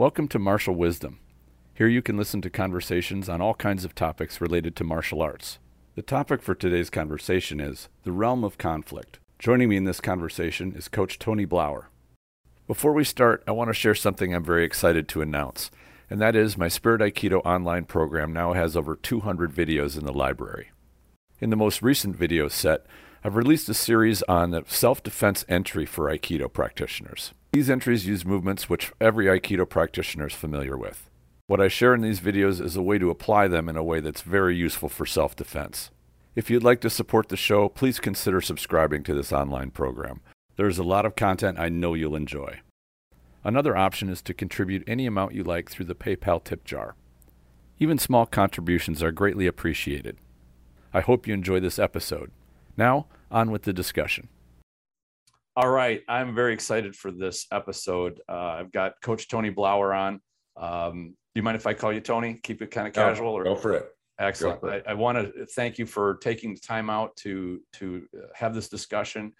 Welcome to Martial Wisdom. Here you can listen to conversations on all kinds of topics related to martial arts. The topic for today's conversation is the realm of conflict. Joining me in this conversation is Coach Tony Blauer. Before we start, I want to share something I'm very excited to announce, and that is my Spirit Aikido online program now has over 200 videos in the library. In the most recent video set, I've released a series on the self defense entry for Aikido practitioners. These entries use movements which every Aikido practitioner is familiar with. What I share in these videos is a way to apply them in a way that's very useful for self defense. If you'd like to support the show, please consider subscribing to this online program. There's a lot of content I know you'll enjoy. Another option is to contribute any amount you like through the PayPal tip jar. Even small contributions are greatly appreciated. I hope you enjoy this episode. Now, on with the discussion. All right, I'm very excited for this episode. Uh, I've got Coach Tony Blauer on. Um, do you mind if I call you Tony? Keep it kind of casual. or go for it. Excellent. For it. I, I want to thank you for taking the time out to to have this discussion.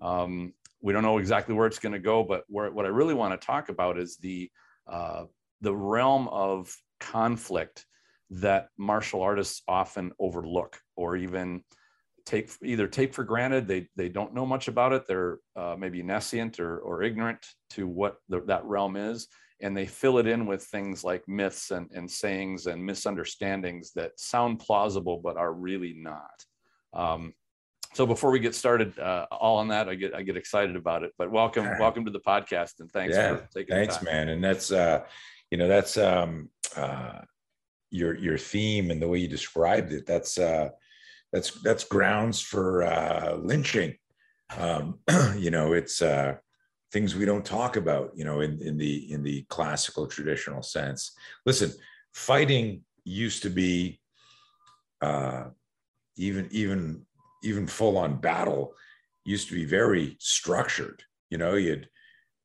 Um, we don't know exactly where it's going to go, but where, what I really want to talk about is the uh, the realm of conflict that martial artists often overlook or even take either take for granted they they don't know much about it they're uh, maybe nescient or, or ignorant to what the, that realm is and they fill it in with things like myths and, and sayings and misunderstandings that sound plausible but are really not. Um, so before we get started uh, all on that i get i get excited about it. But welcome welcome to the podcast and thanks yeah, for taking thanks man. And that's uh you know that's um uh your your theme and the way you described it that's uh that's that's grounds for uh, lynching. Um, you know, it's uh, things we don't talk about. You know, in in the in the classical traditional sense. Listen, fighting used to be uh, even even even full on battle used to be very structured. You know, you'd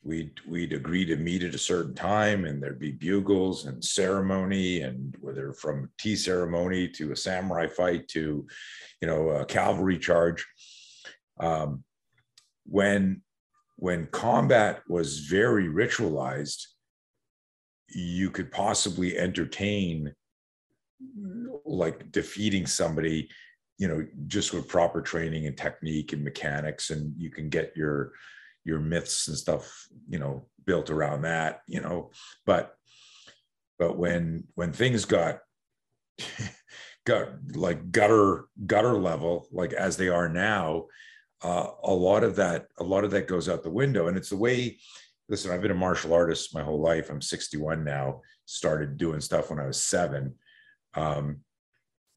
we'd we'd agree to meet at a certain time and there'd be bugles and ceremony and whether from tea ceremony to a samurai fight to you know a cavalry charge. Um, when when combat was very ritualized you could possibly entertain like defeating somebody you know just with proper training and technique and mechanics and you can get your your myths and stuff you know built around that you know but but when when things got got like gutter gutter level like as they are now uh, a lot of that a lot of that goes out the window. And it's the way listen i've been a martial artist my whole life. I'm 61 now started doing stuff when i was seven. Um,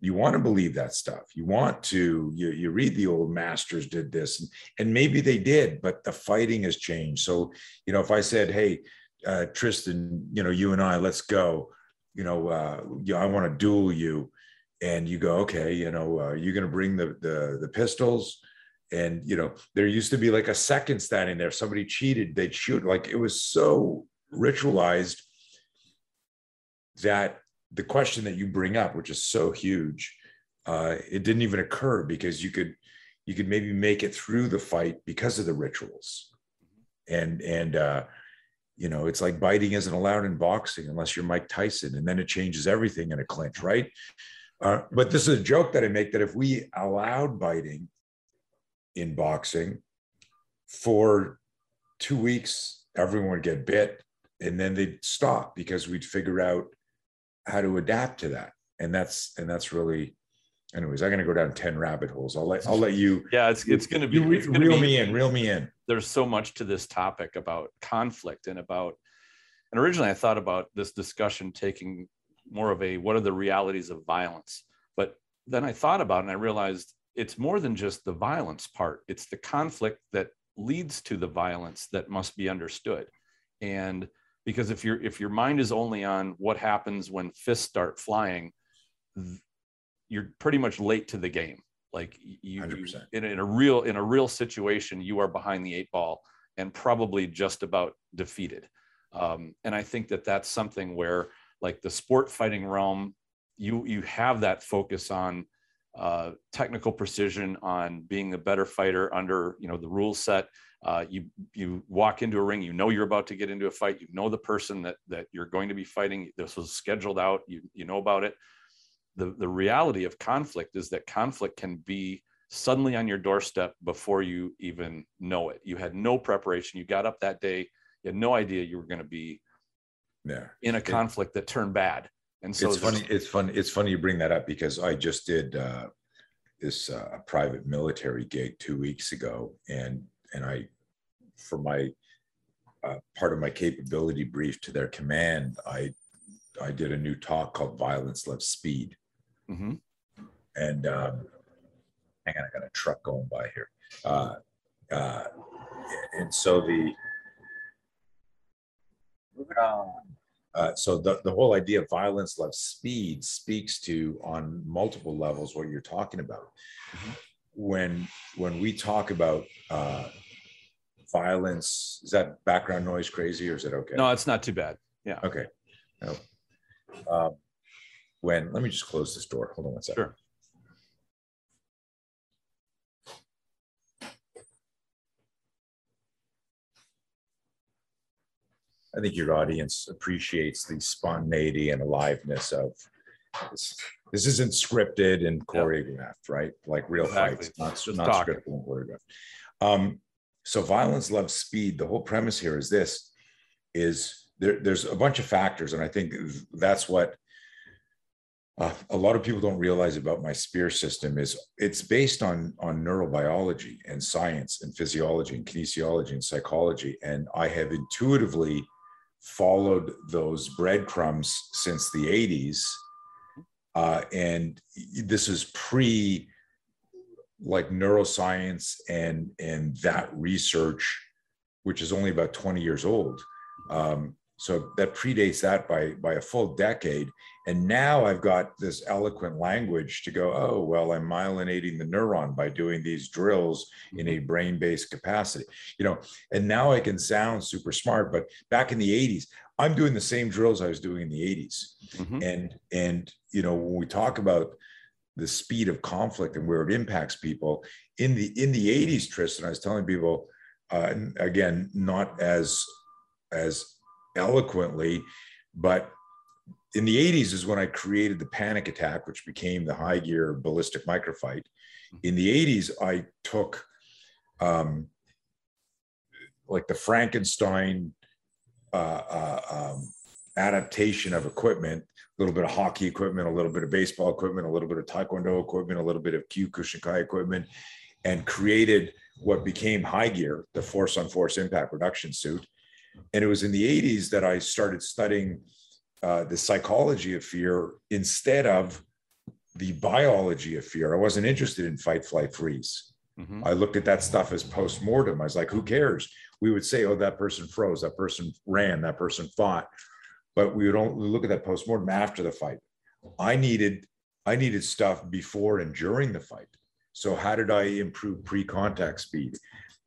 you want to believe that stuff. You want to you, you read the old masters did this and, and maybe they did but the fighting has changed. So you know if i said hey uh, tristan you know you and i let's go you know uh, you i want to duel you and you go okay you know uh, you're going to bring the, the the pistols? And you know there used to be like a second standing there. Somebody cheated they'd shoot. Like it was so ritualized that the question that you bring up, which is so huge, uh, it didn't even occur because you could you could maybe make it through the fight because of the rituals, and and uh, you know it's like biting isn't allowed in boxing unless you're Mike Tyson, and then it changes everything in a clinch, right? Uh, but this is a joke that I make that if we allowed biting in boxing for two weeks, everyone would get bit, and then they'd stop because we'd figure out how to adapt to that. And that's and that's really anyways i'm going to go down 10 rabbit holes. I'll let i'll let you yeah it's it's going to be re- reel be, me in reel me in. There's so much to this topic about conflict and about and originally i thought about this discussion taking more of a what are the realities of violence? But then i thought about it and i realized it's more than just the violence part. It's the conflict that leads to the violence that must be understood. And because if your if your mind is only on what happens when fists start flying you're pretty much late to the game. Like you, you in, in, a real in a real situation you are behind the eight ball and probably just about defeated. Um, and i think that that's something where like the sport fighting realm you you have that focus on uh, technical precision on being a better fighter under you know the rules set. Uh, you you walk into a ring, you know you're about to get into a fight, you know the person that that you're going to be fighting. This was scheduled out, you you know about it. The the reality of conflict is that conflict can be suddenly on your doorstep before you even know it. You had no preparation. You got up that day, you had no idea you were going to be yeah. in a conflict that turned bad. And so it's funny. It's funny. It's funny you bring that up because I just did uh, this uh, private military gig two weeks ago, and and I, for my uh, part of my capability brief to their command, I I did a new talk called "Violence Loves Speed," mm-hmm. and um, hang on, I got a truck going by here, uh, uh, and so the moving on uh, so the, the whole idea of violence loves speed speaks to on multiple levels what you're talking about. Mm-hmm. when when we talk about uh, violence is that background noise crazy or is it okay? No it's not too bad. Yeah. Okay. No. um, when let me just close this door. Hold on one second. Sure I think your audience appreciates the spontaneity and aliveness of this. This isn't scripted and choreographed, right? Like real exactly. fights, not, Just not scripted and choreographed. Um, so violence loves speed. The whole premise here is this: is there, there's a bunch of factors, and I think that's what uh, a lot of people don't realize about my spear system is it's based on on neurobiology and science and physiology and kinesiology and psychology and i have intuitively followed those breadcrumbs since the 80s. Uh, and this is pre like neuroscience and and that research, which is only about 20 years old. Um, so that predates that by by a full decade and now i've got this eloquent language to go oh well i'm myelinating the neuron by doing these drills in a mm-hmm. brain-based capacity you know and now i can sound super smart but back in the 80s i'm doing the same drills i was doing in the 80s mm-hmm. and and you know when we talk about the speed of conflict and where it impacts people in the in the 80s tristan i was telling people uh, again not as as eloquently, but in the 80s is when I created the panic attack, which became the high gear ballistic microfight. In the 80s, I took um, like the Frankenstein uh, uh, um, adaptation of equipment, a little bit of hockey equipment, a little bit of baseball equipment, a little bit of taekwondo equipment, a little bit of Kyokushinkai equipment, and created what became high gear, the force on force impact reduction suit. And it was in the 80s that I started studying uh, the psychology of fear instead of the biology of fear. I wasn't interested in fight, flight, freeze. Mm-hmm. I looked at that stuff as post mortem. I was like, who cares? We would say, oh, that person froze, that person ran, that person fought. But we would only look at that post mortem after the fight. I needed I needed stuff before and during the fight. So how did I improve pre-contact speed?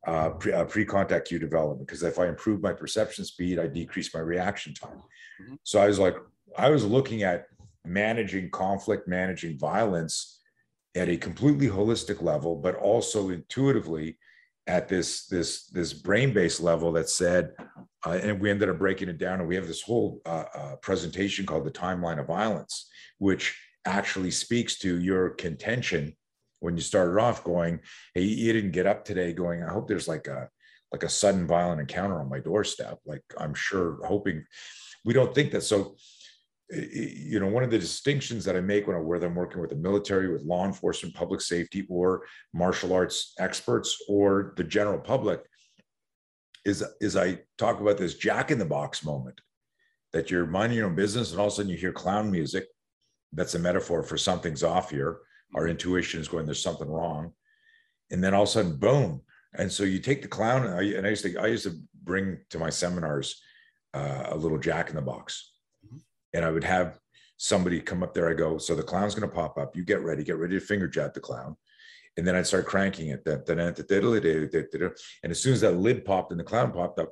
Uh, pre, uh, contact cue development because if I improve my perception speed, I decrease my reaction time. Mm-hmm. So I was like, I was looking at managing conflict, managing violence at a completely holistic level, but also intuitively at this this this brain-based level that said, uh, and we ended up breaking it down, and we have this whole uh, uh, presentation called the timeline of violence, which actually speaks to your contention when you started off going, hey, you didn't get up today going, I hope there's like a like a sudden violent encounter on my doorstep. Like I'm sure hoping we don't think that. So you know, one of the distinctions that I make when I whether I'm working with the military, with law enforcement, public safety, or martial arts experts, or the general public, is is I talk about this jack in the box moment that you're minding your own business and all of a sudden you hear clown music. That's a metaphor for something's off here our intuition is going there's something wrong. And then all of a sudden boom. And so you take the clown and I, and I used to I used to bring to my seminars uh, a little jack in the box. Mm-hmm. and I would have somebody come up there. I go so the clown's going to pop up. You get ready get ready to finger jab the clown. And then I'd start cranking it. And as soon as that lid popped and the clown popped up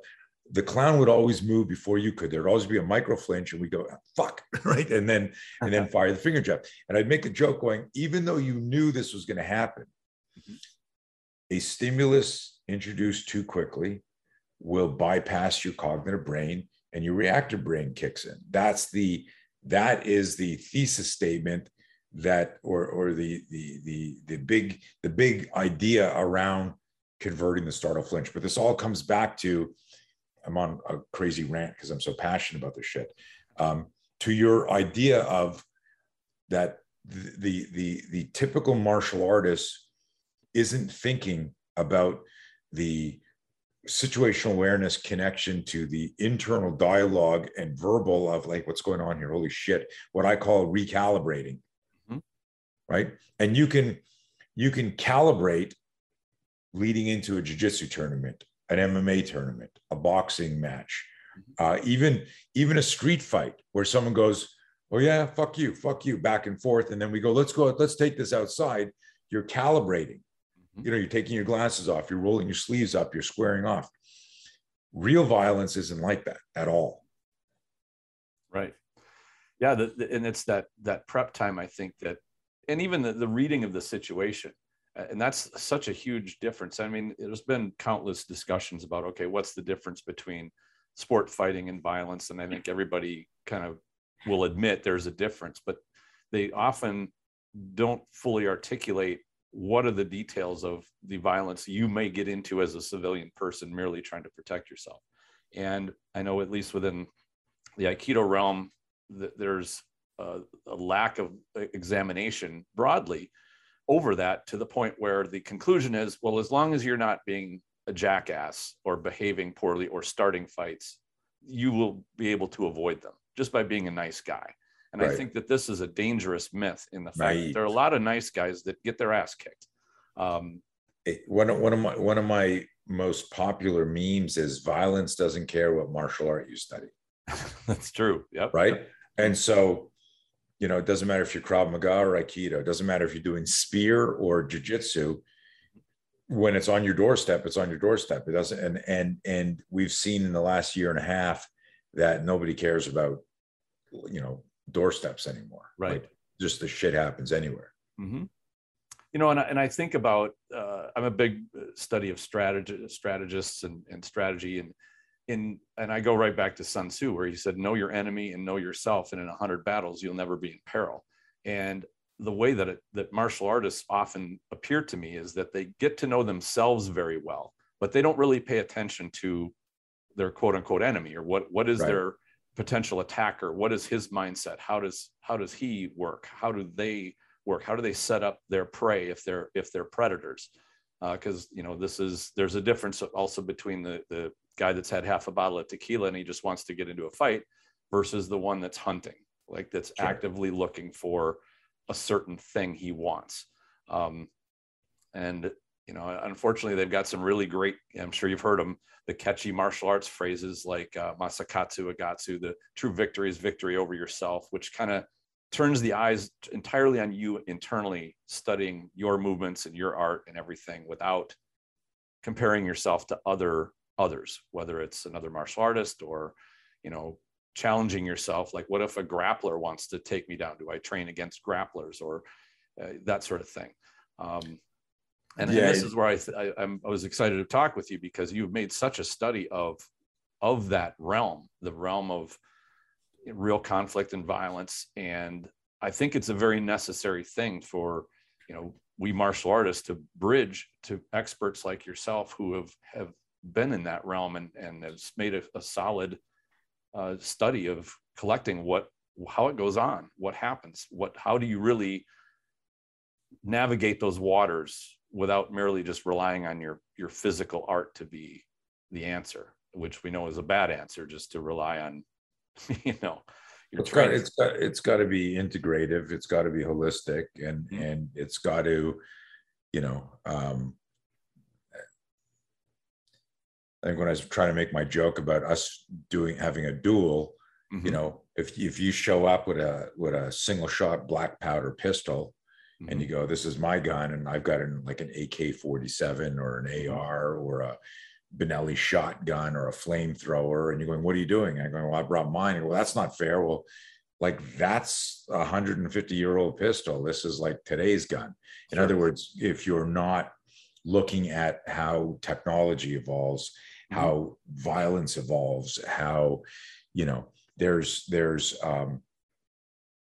the clown would always move before you could. There'd always be a micro flinch, and we go fuck right, and then and then fire the finger jab. And I'd make a joke going, even though you knew this was going to happen, mm-hmm. a stimulus introduced too quickly will bypass your cognitive brain, and your reactive brain kicks in. That's the that is the thesis statement that or or the the the the big the big idea around converting the startle flinch. But this all comes back to I'm on a crazy rant because I'm so passionate about this shit. Um, to your idea of that the, the the typical martial artist isn't thinking about the situational awareness connection to the internal dialogue and verbal of like what's going on here? Holy shit. What i call recalibrating. Mm-hmm. right? And you can you can calibrate leading into a jiu-jitsu tournament an MMA tournament, a boxing match, mm-hmm. uh, even even a street fight where someone goes, "Oh yeah, fuck you, fuck you," back and forth, and then we go, "Let's go, let's take this outside." You're calibrating. Mm-hmm. You know, you're taking your glasses off, you're rolling your sleeves up, you're squaring off. Real violence isn't like that at all. Right. Yeah, the, the, and it's that that prep time. I think that, and even the, the reading of the situation Uh, and that's such a huge difference. I mean, there's been countless discussions about okay, what's the difference between sport fighting and violence? And I think everybody kind of will admit there's a difference, but they often don't fully articulate what are the details of the violence you may get into as a civilian person merely trying to protect yourself. And I know at least within the Aikido realm, that there's a lack of examination broadly over that to the point where the conclusion is well as long as you're not being a jackass or behaving poorly or starting fights you will be able to avoid them just by being a nice guy. And right. i think that this is a dangerous myth in the fight there are a lot of nice guys that get their ass kicked. Um, one, of, one of my one of my most popular memes is violence doesn't care what martial art you study. That's true. Yep. Right? And so you know, it doesn't matter if you're Krav Maga or Aikido, it doesn't matter if you're doing spear or jujitsu. When it's on your doorstep, it's on your doorstep. It doesn't, and and and we've seen in the last year and a half that nobody cares about, you know, doorsteps anymore. Right. Like just the shit happens anywhere. Mm-hmm. You know, and I, and I think about uh, I'm a big study of strategy, strategists and, and strategy, and in and I go right back to Sun Tzu where he said, "Know your enemy and know yourself, and in a hundred battles you'll never be in peril." And the way that it, that martial artists often appear to me is that they get to know themselves very well, but they don't really pay attention to their quote unquote enemy or what what is right. their potential attacker? What is his mindset? How does how does he work? How do they work? How do they set up their prey if they're if they're predators? Because uh, you know this is there's a difference also between the the guy that's had half a bottle of tequila and he just wants to get into a fight versus the one that's hunting, like that's sure. actively looking for a certain thing he wants. Um, and you know, unfortunately, they've got some really great. I'm sure you've heard them. The catchy martial arts phrases like uh, "masakatsu agatsu," the true victory is victory over yourself, which kind of turns the eyes entirely on you internally, studying your movements and your art and everything without comparing yourself to other others, whether it's another martial artist or, you know, challenging yourself. Like, what if a grappler wants to take me down? Do I train against grapplers or uh, that sort of thing? Um, and, yeah. and, this is where I, th- I, I was excited to talk with you because you've made such a study of of that realm, the realm of real conflict and violence, and I think it's a very necessary thing for you know we martial artists to bridge to experts like yourself who have have been in that realm and, and has made a, a solid uh, study of collecting what how it goes on what happens what how do you really navigate those waters without merely just relying on your your physical art to be the answer which we know is a bad answer just to rely on you know your it's got, it's got it's got to be integrative it's got to be holistic and mm-hmm. and it's got to you know um I think when I was trying to make my joke about us doing having a duel, mm-hmm. you know, if if you show up with a with a single shot black powder pistol, mm-hmm. and you go, "This is my gun," and I've got an like an AK forty seven or an mm-hmm. AR or a Benelli shotgun or a flamethrower, and you're going, "What are you doing?" And I'm going, "Well, I brought mine." well, that's not fair. Well, like that's a 150 year old pistol. This is like today's gun. In sure. other words, if you're not looking at how technology evolves, mm-hmm. how violence evolves, how you know there's there's um,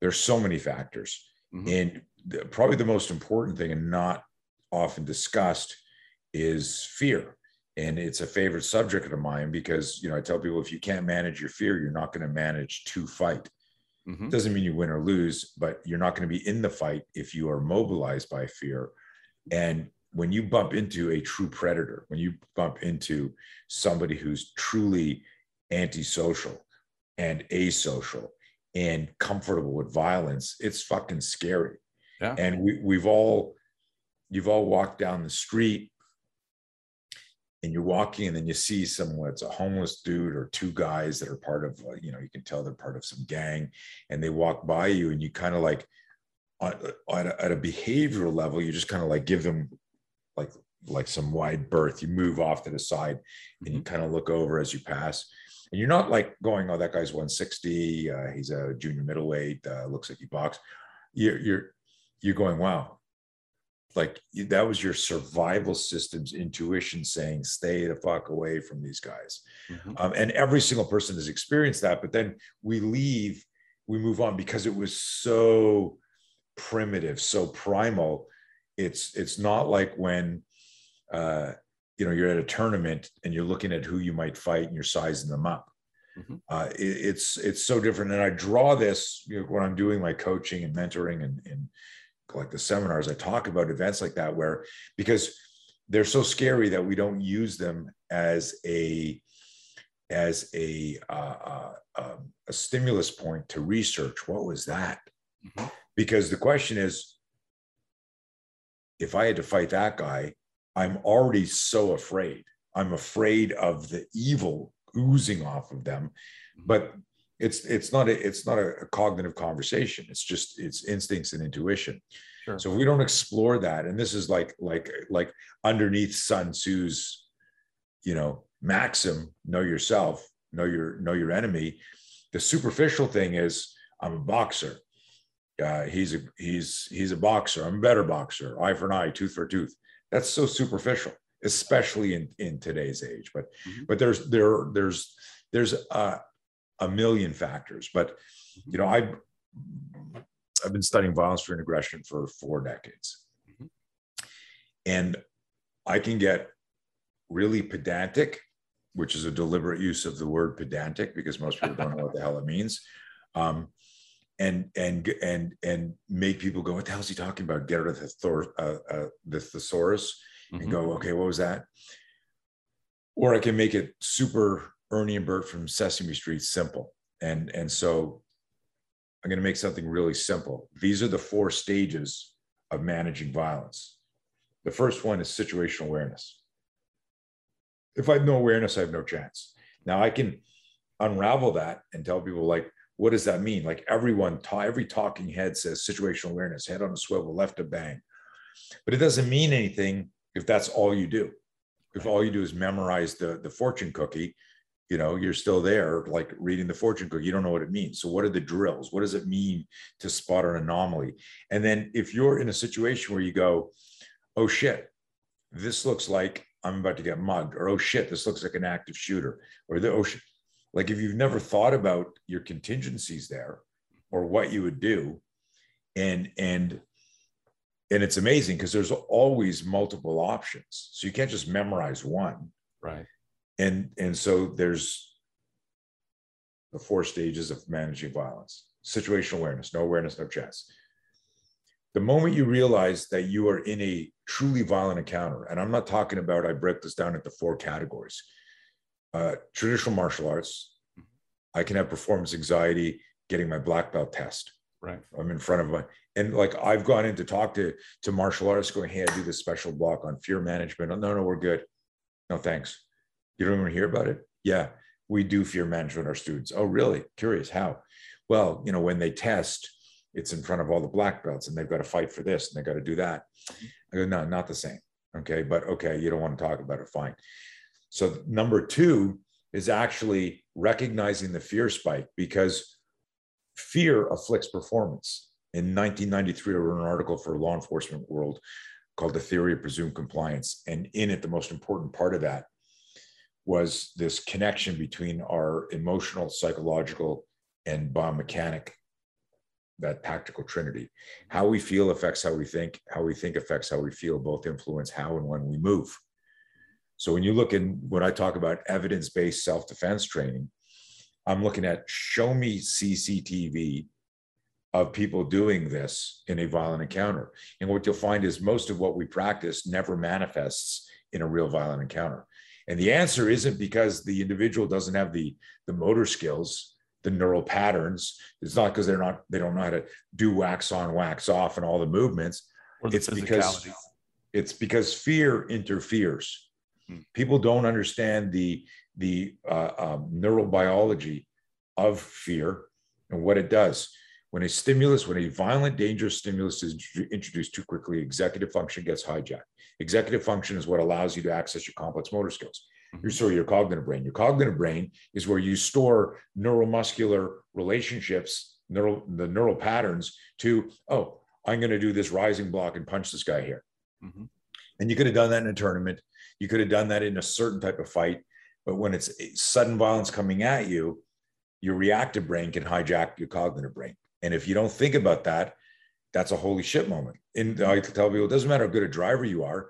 there's so many factors, mm-hmm. and the, probably the most important thing and not often discussed is fear. And it's a favorite subject of mine because you know I tell people if you can't manage your fear, you're not going to manage to fight. Mm-hmm. Doesn't mean you win or lose, but you're not going to be in the fight if you are mobilized by fear. And when you bump into a true predator, when you bump into somebody who's truly antisocial and asocial and comfortable with violence, it's fucking scary. Yeah. And we, we've all, you've all walked down the street and you're walking and then you see someone it's a homeless dude or two guys that are part of uh, you know you can tell they're part of some gang and they walk by you and you kind of like on, on a, at a behavioral level you just kind of like give them like like some wide berth you move off to the side and you mm-hmm. kind of look over as you pass and you're not like going oh that guy's 160 uh, he's a junior middleweight uh, looks like he box you're you're you're going wow like that was your survival system's intuition saying stay the fuck away from these guys mm-hmm. um, and every single person has experienced that but then we leave we move on because it was so primitive so primal it's it's not like when uh, you know you're at a tournament and you're looking at who you might fight and you're sizing them up mm-hmm. uh, it, it's it's so different and i draw this you know, when i'm doing my coaching and mentoring and, and like the seminars, I talk about events like that where because they're so scary that we don't use them as a as a uh, uh, um, a stimulus point to research. What was that? Mm-hmm. Because the question is, if I had to fight that guy, I'm already so afraid. I'm afraid of the evil oozing off of them. Mm-hmm. But it's it's not a it's not a, cognitive conversation it's just it's instincts and intuition sure. so if we don't explore that and this is like like like underneath sun tzu's you know maxim know yourself know your know your enemy the superficial thing is i'm a boxer uh, he's a he's he's a boxer i'm a better boxer eye for an eye tooth for a tooth that's so superficial especially in in today's age but mm-hmm. but there's there there's there's a, a million factors. But you know, I've I've been studying violence and aggression for four decades, mm-hmm. and I can get really pedantic, which is a deliberate use of the word pedantic because most people don't know what the hell it means. Um, and and and and make people go, what the hell is he talking about? Get out of the thor- uh, uh, the thesaurus mm-hmm. and go, okay, what was that? Or I can make it super Ernie and Bert from Sesame Street simple. And, and so I'm going to make something really simple. These are the four stages of managing violence. The first one is situational awareness. If I have no awareness, I have no chance. Now I can unravel that and tell people like, what does that mean? Like everyone, every talking head says situational awareness, head on a swivel, left to bang. But it doesn't mean anything if that's all you do. If all you do is memorize the, the fortune cookie, you know you're still there like reading the fortune cookie you don't know what it means so what are the drills what does it mean to spot an anomaly and then if you're in a situation where you go oh shit this looks like i'm about to get mugged or oh shit this looks like an active shooter or the oh shit. Like if you've never thought about your contingencies there or what you would do and and and it's amazing because there's always multiple options. So you can't just memorize one. Right. And and so there's the four stages of managing violence situational awareness no awareness no chance the moment you realize that you are in a truly violent encounter and i'm not talking about i break this down into four categories uh, traditional martial arts i can have performance anxiety getting my black belt test right i'm in front of my and like i've gone in to talk to to martial artists going hey i do this special block on fear management oh, no no we're good no thanks you don't even hear about it? Yeah, we do fear management our students. Oh, really? Curious. How? Well, you know, when they test, it's in front of all the black belts and they've got to fight for this and they've got to do that. I go, no, not the same. Okay. But okay, you don't want to talk about it. Fine. So number two is actually recognizing the fear spike because fear afflicts performance. In 1993, I wrote an article for Law Enforcement World called The Theory of Presumed Compliance. And in it, the most important part of that was this connection between our emotional, psychological, and biomechanic, that tactical trinity. How we feel affects how we think, how we think affects how we feel, both influence how and when we move. So when you look in, when I talk about evidence based self defense training, I'm looking at show me CCTV of people doing this in a violent encounter. And what you'll find is most of what we practice never manifests in a real violent encounter. And the answer isn't because the individual doesn't have the, the motor skills, the neural patterns. It's not because they're not, they don't know how to do wax on, wax off and all the movements. The it's because it's because fear interferes. People don't understand the the uh, um, neurobiology of fear and what it does. When a stimulus, when a violent, dangerous stimulus is introduced too quickly, executive function gets hijacked. Executive function is what allows you to access your complex motor skills. Mm-hmm. Your sorry, your cognitive brain. Your cognitive brain is where you store neuromuscular relationships, neural the neural patterns to, oh, I'm going to do this rising block and punch this guy here. Mm-hmm. And you could have done that in a tournament. You could have done that in a certain type of fight. But when it's sudden violence coming at you, your reactive brain can hijack your cognitive brain. And if you don't think about that, that's a holy shit moment. And I tell people, it doesn't matter how good a driver you are.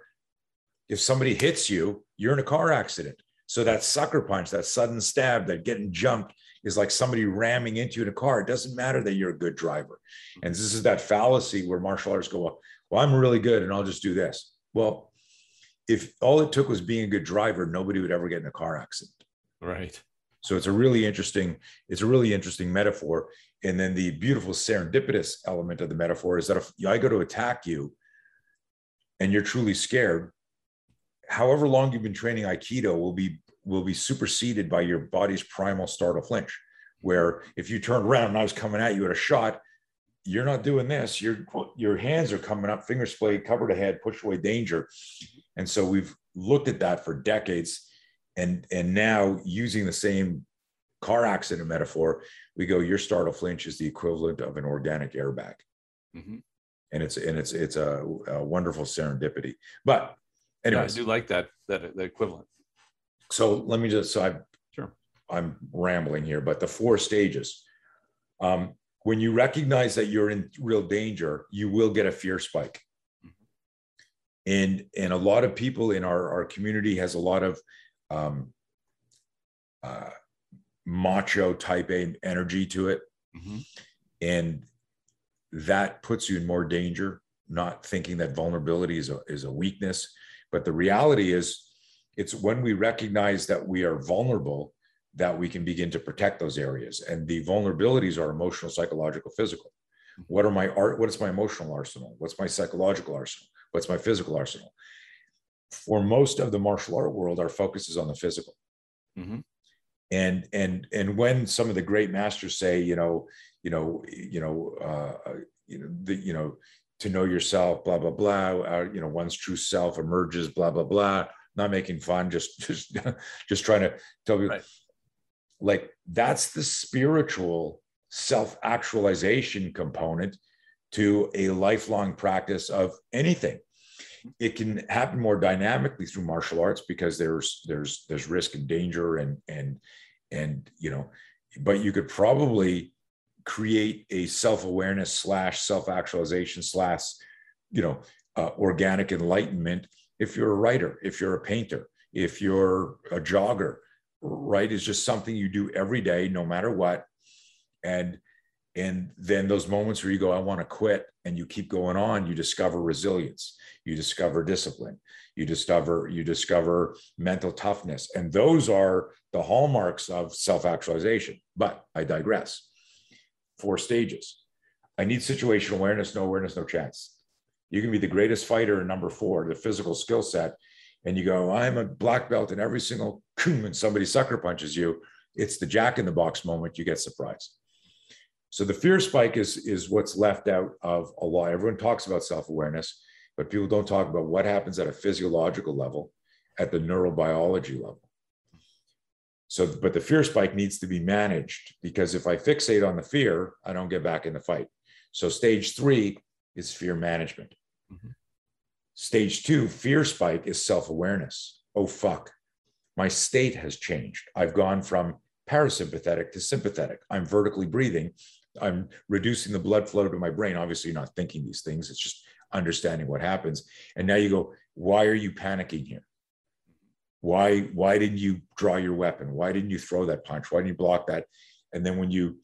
If somebody hits you, you're in a car accident. So that sucker punch, that sudden stab, that getting jumped is like somebody ramming into you in a car. It doesn't matter that you're a good driver. And this is that fallacy where martial arts go, well, well, I'm really good and I'll just do this. Well, if all it took was being a good driver, nobody would ever get in a car accident. Right. So it's a really interesting, it's a really interesting metaphor. And then the beautiful serendipitous element of the metaphor is that if I go to attack you and you're truly scared, however long you've been training Aikido will be will be superseded by your body's primal startle flinch. Where if you turned around and I was coming at you at a shot, you're not doing this. Your your hands are coming up, fingers splayed, covered ahead, push away danger. And so we've looked at that for decades, and and now using the same car accident metaphor, we go, your startle flinch is the equivalent of an organic airbag. Mm-hmm. And it's and it's it's a, a wonderful serendipity. But anyway, I do like that that the equivalent. So let me just so I sure I'm rambling here, but the four stages. Um, when you recognize that you're in real danger, you will get a fear spike. Mm-hmm. And and a lot of people in our, our community has a lot of um, uh, macho type A energy to it. Mm-hmm. And that puts you in more danger, not thinking that vulnerability is a, is a weakness. But the reality is, it's when we recognize that we are vulnerable that we can begin to protect those areas. And the vulnerabilities are emotional, psychological, physical. Mm-hmm. What are my art? What is my emotional arsenal? What's my psychological arsenal? What's my physical arsenal? For most of the martial art world, our focus is on the physical. Mm-hmm and and and when some of the great masters say you know you know you know uh, you know the, you know to know yourself blah blah blah uh, you know one's true self emerges blah blah blah not making fun just just just trying to tell you right. Like that's the spiritual self actualization component to a lifelong practice of anything. It can happen more dynamically through martial arts because there's there's there's risk and danger and and and you know but you could probably create a self-awareness slash self-actualization slash you know uh, organic enlightenment if you're a writer if you're a painter if you're a jogger right is just something you do every day no matter what. And and then those moments where you go i want to quit and you keep going on you discover resilience you discover discipline you discover you discover mental toughness. And those are the hallmarks of self-actualization. But i digress. Four stages. I need situational awareness no awareness no chance. You can be the greatest fighter in number four the physical skill set and you go i'm a black belt in every single and somebody sucker punches you it's the jack in the box moment you get surprised so the fear spike is, is what's left out of a lot. Everyone talks about self-awareness, but people don't talk about what happens at a physiological level, at the neurobiology level. So, but the fear spike needs to be managed because if I fixate on the fear, I don't get back in the fight. So, stage three is fear management. Mm-hmm. Stage two, fear spike, is self awareness. Oh, fuck. My state has changed. I've gone from parasympathetic to sympathetic. I'm vertically breathing. I'm reducing the blood flow to my brain. Obviously, you're not thinking these things, it's just understanding what happens. And now you go, why are you panicking here? Why, why didn't you draw your weapon? Why didn't you throw that punch? Why didn't you block that? And then when you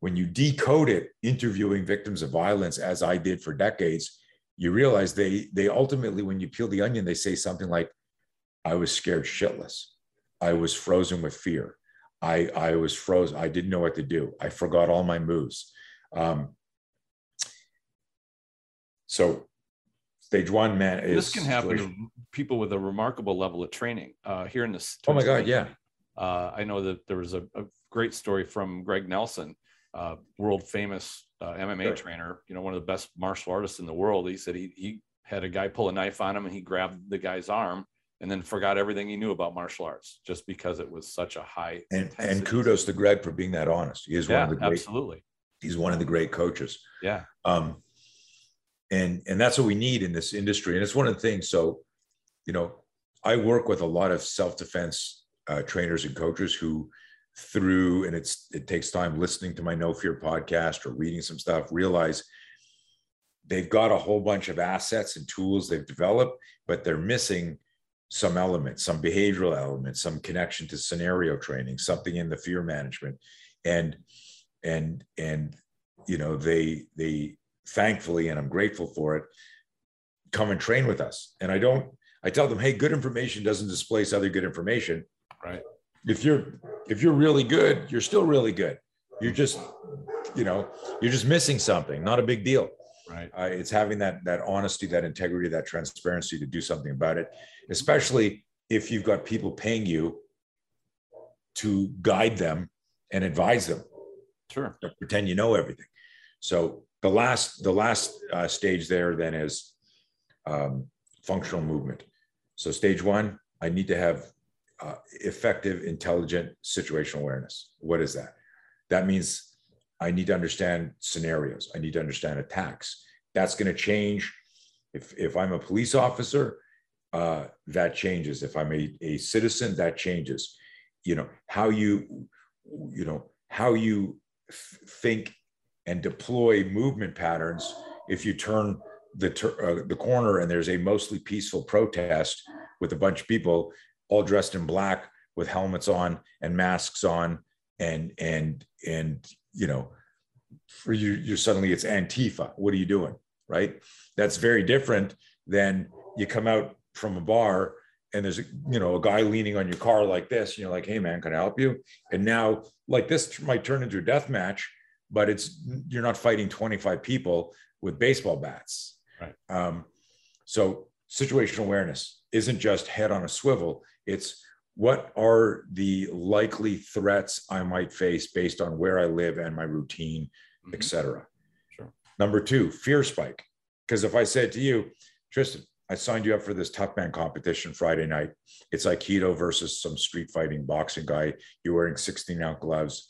when you decode it, interviewing victims of violence, as I did for decades, you realize they they ultimately, when you peel the onion, they say something like, I was scared shitless. I was frozen with fear. I, I was frozen. I didn't know what to do. I forgot all my moves. Um, so stage one, man, is this can happen to people with a remarkable level of training. Uh, here in this, oh my god, yeah. Uh, I know that there was a, a great story from Greg Nelson, uh, world famous uh, MMA sure. trainer. You know, one of the best martial artists in the world. He said he he had a guy pull a knife on him, and he grabbed the guy's arm and then forgot everything he knew about martial arts just because it was such a high. And and kudos to Greg for being that honest. He is yeah, one of the great, absolutely. He's one of the great coaches. Yeah. Um, and and that's what we need in this industry. And it's one of the things. So, you know, I work with a lot of self defense uh, trainers and coaches who, through and it's it takes time listening to my No Fear podcast or reading some stuff, realize they've got a whole bunch of assets and tools they've developed, but they're missing some element, some behavioral element, some connection to scenario training, something in the fear management. And and and you know, they they thankfully, and I'm grateful for it, come and train with us. And I don't, I tell them, hey, good information doesn't displace other good information. Right. If you're if you're really good, you're still really good. You're just, you know, you're just missing something. Not a big deal. Right. Uh, it's having that that honesty, that integrity, that transparency to do something about it, especially if you've got people paying you to guide them and advise them. Sure. Don't pretend you know everything. So the last the last uh, stage there then is um, functional movement. So stage one, I need to have uh, effective, intelligent situational awareness. What is that? That means I need to understand scenarios. I need to understand attacks. That's going to change. If, if I'm a police officer, uh, that changes. If I'm a, a citizen, that changes. You know, how you, you know, how you f- think and deploy movement patterns. If you turn the, uh, the corner and there's a mostly peaceful protest with a bunch of people all dressed in black with helmets on and masks on and and and you know, for you, you're suddenly it's Antifa. What are you doing? Right. That's very different than you come out from a bar and there's a, you know a guy leaning on your car like this and you're like hey man can i help you and now like this might turn into a death match but it's you're not fighting 25 people with baseball bats right um, so situational awareness isn't just head on a swivel it's what are the likely threats I might face based on where I live and my routine, mm-hmm. etc. Sure. Number two, fear spike. Because if I said to you, Tristan, I signed you up for this tough man competition Friday night. It's Aikido versus some street fighting boxing guy. You're wearing 16 ounce gloves.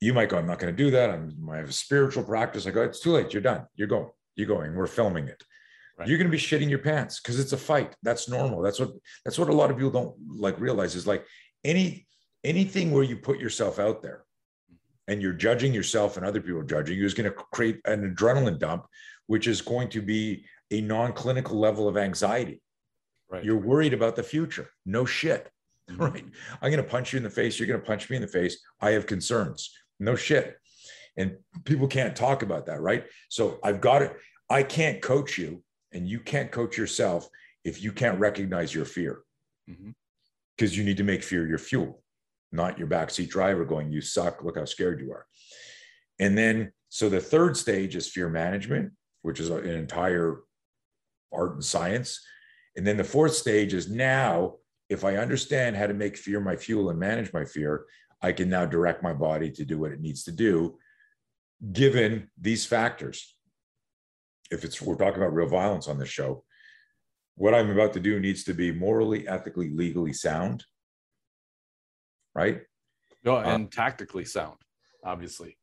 You might go, I'm not going to do that. I'm, I have a spiritual practice. I go, it's too late. You're done. You're going. You're going. We're filming it. Right. You're going to be shitting your pants because it's a fight. That's normal. That's what that's what a lot of people don't like realize is like any anything where you put yourself out there and you're judging yourself and other people judging you is going to create an adrenaline dump, which is going to be a non-clinical level of anxiety. Right. You're worried about the future. No shit. Mm-hmm. Right. I'm going to punch you in the face. You're going to punch me in the face. I have concerns. No shit. And people can't talk about that. Right. So I've got it. I can't coach you and you can't coach yourself if you can't recognize your fear. Because mm-hmm. you need to make fear your fuel not your backseat driver going you suck. Look how scared you are. And then so the third stage is fear management which is an entire art and science. And then the fourth stage is now if i understand how to make fear my fuel and manage my fear i can now direct my body to do what it needs to do given these factors if it's we're talking about real violence on this show, what I'm about to do needs to be morally, ethically, legally sound. right? Oh, and um, tactically sound, obviously.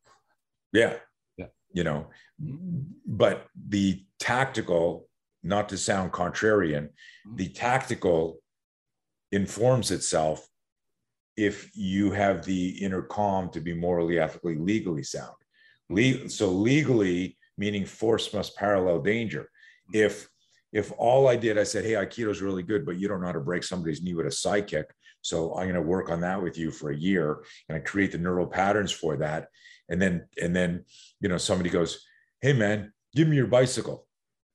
Yeah. Yeah. You know, but the tactical, not to sound contrarian, mm-hmm. the tactical informs itself if you have the inner calm to be morally, ethically, legally sound. Le- so legally, meaning force must parallel danger. Mm-hmm. If if all I did, I said, hey, Aikido is really good, but you don't know how to break somebody's knee with a side kick. So I'm going to work on that with you for a year and I create the neural patterns for that. And then, and then, you know, somebody goes, hey man, give me your bicycle,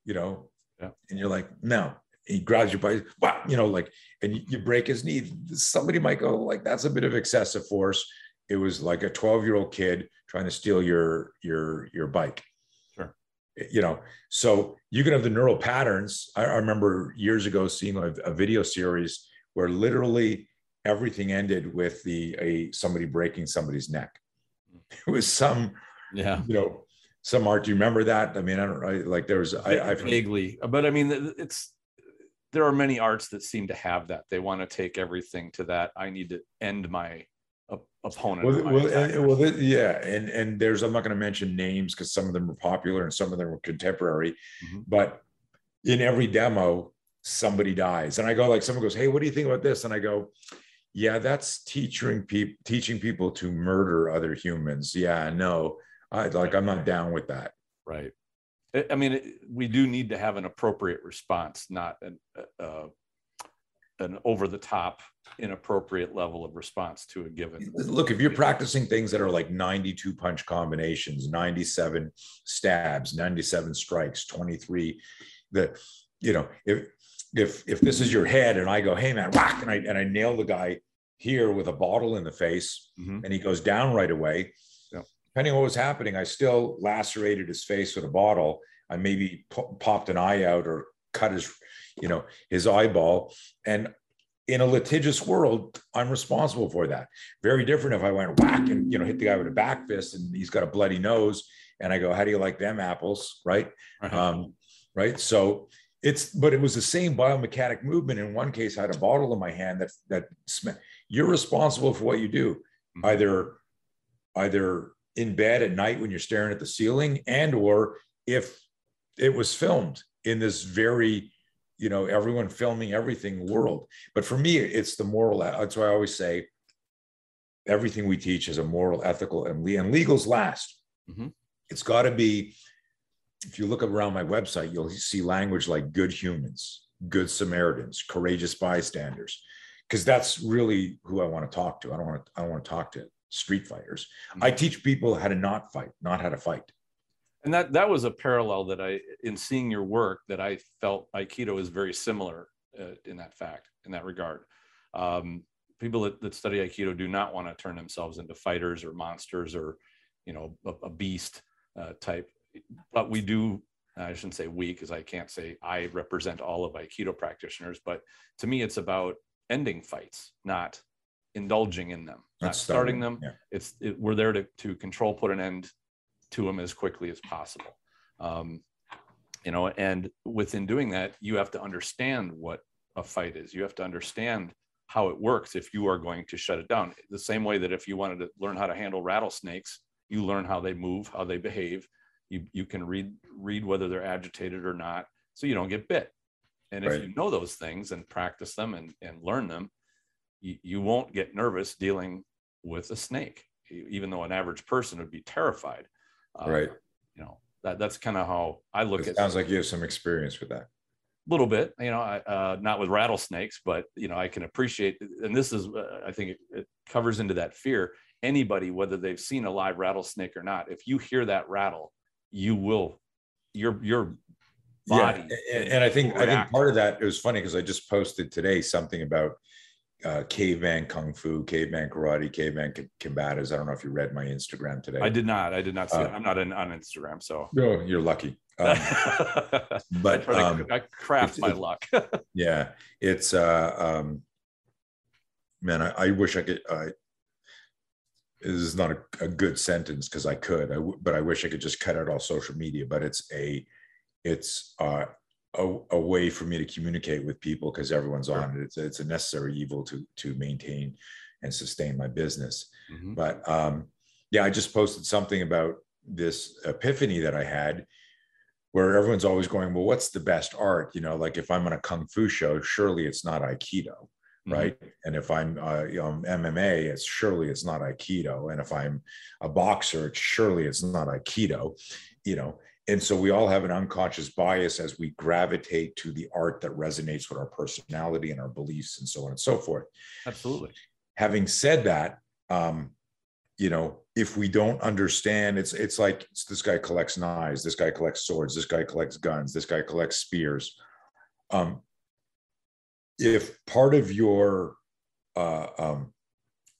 you know, yeah. and you're like, no, he grabs your bicycle, wow, you know, like, and you, you break his knee. Somebody might go like, that's a bit of excessive force. It was like a 12 year old kid trying to steal your, your, your bike you know so you can have the neural patterns. I, I remember years ago seeing a, a, video series where literally everything ended with the a somebody breaking somebody's neck. Hmm. It was some yeah. you know some art. Do you remember that? I mean i don't know like there was i i vaguely. But i mean it's there are many arts that seem to have that. They want to take everything to that i need to end my opponent. Well, well, well yeah, and and there's I'm not going to mention names because some of them are popular and some of them are contemporary, mm-hmm. but in every demo somebody dies, and I go like someone goes, "Hey, what do you think about this?" And I go, "Yeah, that's teaching people teaching people to murder other humans." Yeah, no, I like I'm not down with that. Right. I mean, we do need to have an appropriate response, not an uh, an over the top inappropriate level of response to a given look if you're practicing things that are like 92 punch combinations 97 stabs 97 strikes 23 the you know if if if this is your head and i go hey man whack and i and i nail the guy here with a bottle in the face mm-hmm. and he goes down right away yeah. depending on what was happening i still lacerated his face with a bottle i maybe popped an eye out or cut his you know his eyeball and in a litigious world i'm responsible for that. Very different if i went whack and you know hit the guy with a back fist and he's got a bloody nose and i go how do you like them apples? Right? Right, um, right? so it's but it was the same biomechanic movement. In one case i had a bottle in my hand that that you're responsible for what you do mm-hmm. either either in bed at night when you're staring at the ceiling and or if it was filmed in this very you know everyone filming everything world. But for me it's the moral that's why i always say everything we teach is a moral ethical and, and legal's last. Mm-hmm. it's got to be if you look around my website you'll see language like good humans good samaritans courageous bystanders because that's really who i want to talk to. I don't want to i don't want to talk to street fighters. Mm-hmm. i teach people how to not fight not how to fight and that that was a parallel that i in seeing your work that i felt aikido is very similar uh, in that fact in that regard. Um, people that, that, study aikido do not want to turn themselves into fighters or monsters or you know a, a beast uh, type. But we do i shouldn't say we because i can't say i represent all of aikido practitioners but to me it's about ending fights not indulging in them not starting, starting them. yeah. it's it, we're there to, to control put an end to them as quickly as possible. Um, you know, and within doing that, you have to understand what a fight is. You have to understand how it works if you are going to shut it down. The same way that if you wanted to learn how to handle rattlesnakes, you learn how they move, how they behave. You, you can read read whether they're agitated or not, so you don't get bit. And if you know those things and practice them and, and learn them, you, you won't get nervous dealing with a snake, even though an average person would be terrified. Uh, right. You know, that that's kind of how I look it at. Sounds like you have some experience with that. A little bit, you know, uh, not with rattlesnakes, but you know, I can appreciate, and this is, uh, I think, it, it covers into that fear. Anybody, whether they've seen a live rattlesnake or not, if you hear that rattle, you will, your your body. Yeah, and, and I think I think part of that it was funny because I just posted today something about uh, caveman kung fu, caveman karate, caveman combatives. I don't know if you read my Instagram today. I did not. I did not see uh, it. I'm not in, on Instagram, so. No, you're lucky. Um, but I, um, I craft my luck. yeah, it's uh, um, man. I, I wish I could. Uh, this is not a, a good sentence because I could, I w- but I wish I could just cut out all social media. But it's a, it's uh, a, a, way for me to communicate with people because everyone's on it. It's, it's a necessary evil to to maintain and sustain my business. Mm-hmm. But um, yeah, I just posted something about this epiphany that I had where everyone's always going, well, what's the best art? You know, like if I'm on a kung fu show, surely it's not Aikido, mm-hmm. right? And if I'm, uh, you know, MMA, it's surely it's not Aikido. And if I'm a boxer, it's surely it's not Aikido, you know. And so we all have an unconscious bias as we gravitate to the art that resonates with our personality and our beliefs and so on and so forth. Absolutely. Having said that, um, you know, if we don't understand, it's it's like it's, this guy collects knives, this guy collects swords, this guy collects guns, this guy collects spears. Um, if part of your uh, um,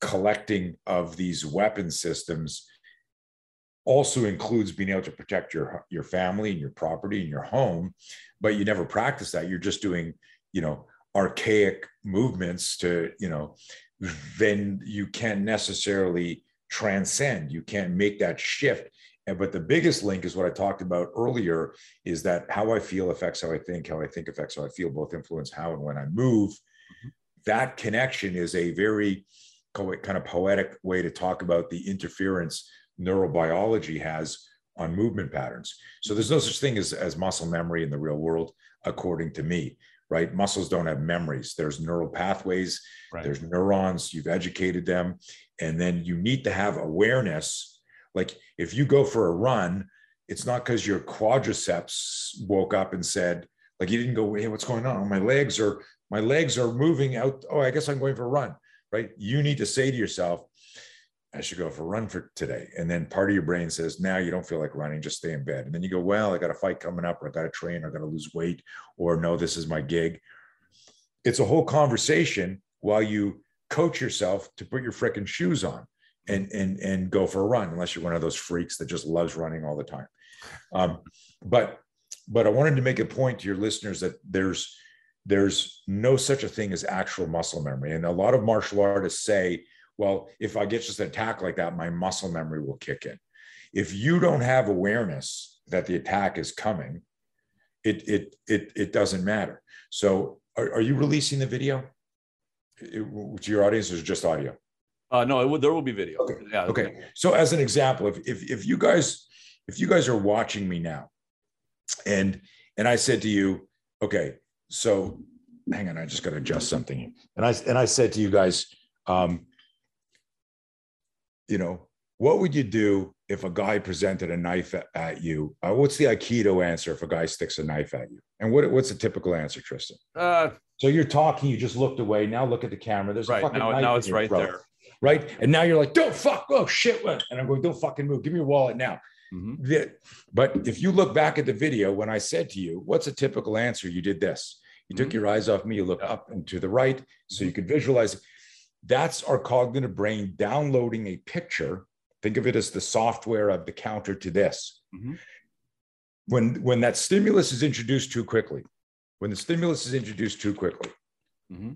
collecting of these weapon systems also includes being able to protect your your family and your property and your home, but you never practice that. You're just doing, you know, archaic movements to, you know, then you can't necessarily transcend. You can't make that shift. And, but the biggest link is what I talked about earlier is that how I feel affects how I think, how I think affects how I feel, both influence how and when I move. Mm-hmm. That connection is a very kind of poetic way to talk about the interference neurobiology has on movement patterns. So there's no such thing as, as muscle memory in the real world, according to me right? Muscles don't have memories. There's neural pathways, right. there's neurons, you've educated them. And then you need to have awareness. Like if you go for a run, it's not because your quadriceps woke up and said, like you didn't go, hey, what's going on? My legs are, my legs are moving out. Oh, I guess I'm going for a run, right? You need to say to yourself, I should go for a run for today. And then part of your brain says, now you don't feel like running, just stay in bed. And then you go, well, I got a fight coming up, or I got to train, or I got to lose weight, or no, this is my gig. It's a whole conversation while you coach yourself to put your freaking shoes on and and and go for a run, unless you're one of those freaks that just loves running all the time. Um, but but I wanted to make a point to your listeners that there's there's no such a thing as actual muscle memory. And a lot of martial artists say, well, if I get just an attack like that, my muscle memory will kick in. If you don't have awareness that the attack is coming, it it it it doesn't matter. So, are, are you releasing the video to your audience, or just audio? Uh, no, there will be video. Okay. Yeah, okay. So, as an example, if if if you guys if you guys are watching me now, and and I said to you, okay, so hang on, I just got to adjust something, and I and I said to you guys, um, you know, what would you do if a guy presented a knife at you? Uh, what's the Aikido answer if a guy sticks a knife at you? And what, what's the typical answer, Tristan? Uh, so you're talking, you just looked away. Now look at the camera. There's right, a fucking now, knife now it's right throat, there. Right. And now you're like, don't fuck. Oh shit. And I'm going, don't fucking move. Give me your wallet now. Mm-hmm. But if you look back at the video, when I said to you, what's a typical answer? You did this. You mm-hmm. took your eyes off me, you look up and to the right so you could visualize. That's our cognitive brain downloading a picture Think of it as the software of the counter to this. Mm-hmm. When, when that stimulus is introduced too quickly, when the stimulus is introduced too quickly, mm-hmm.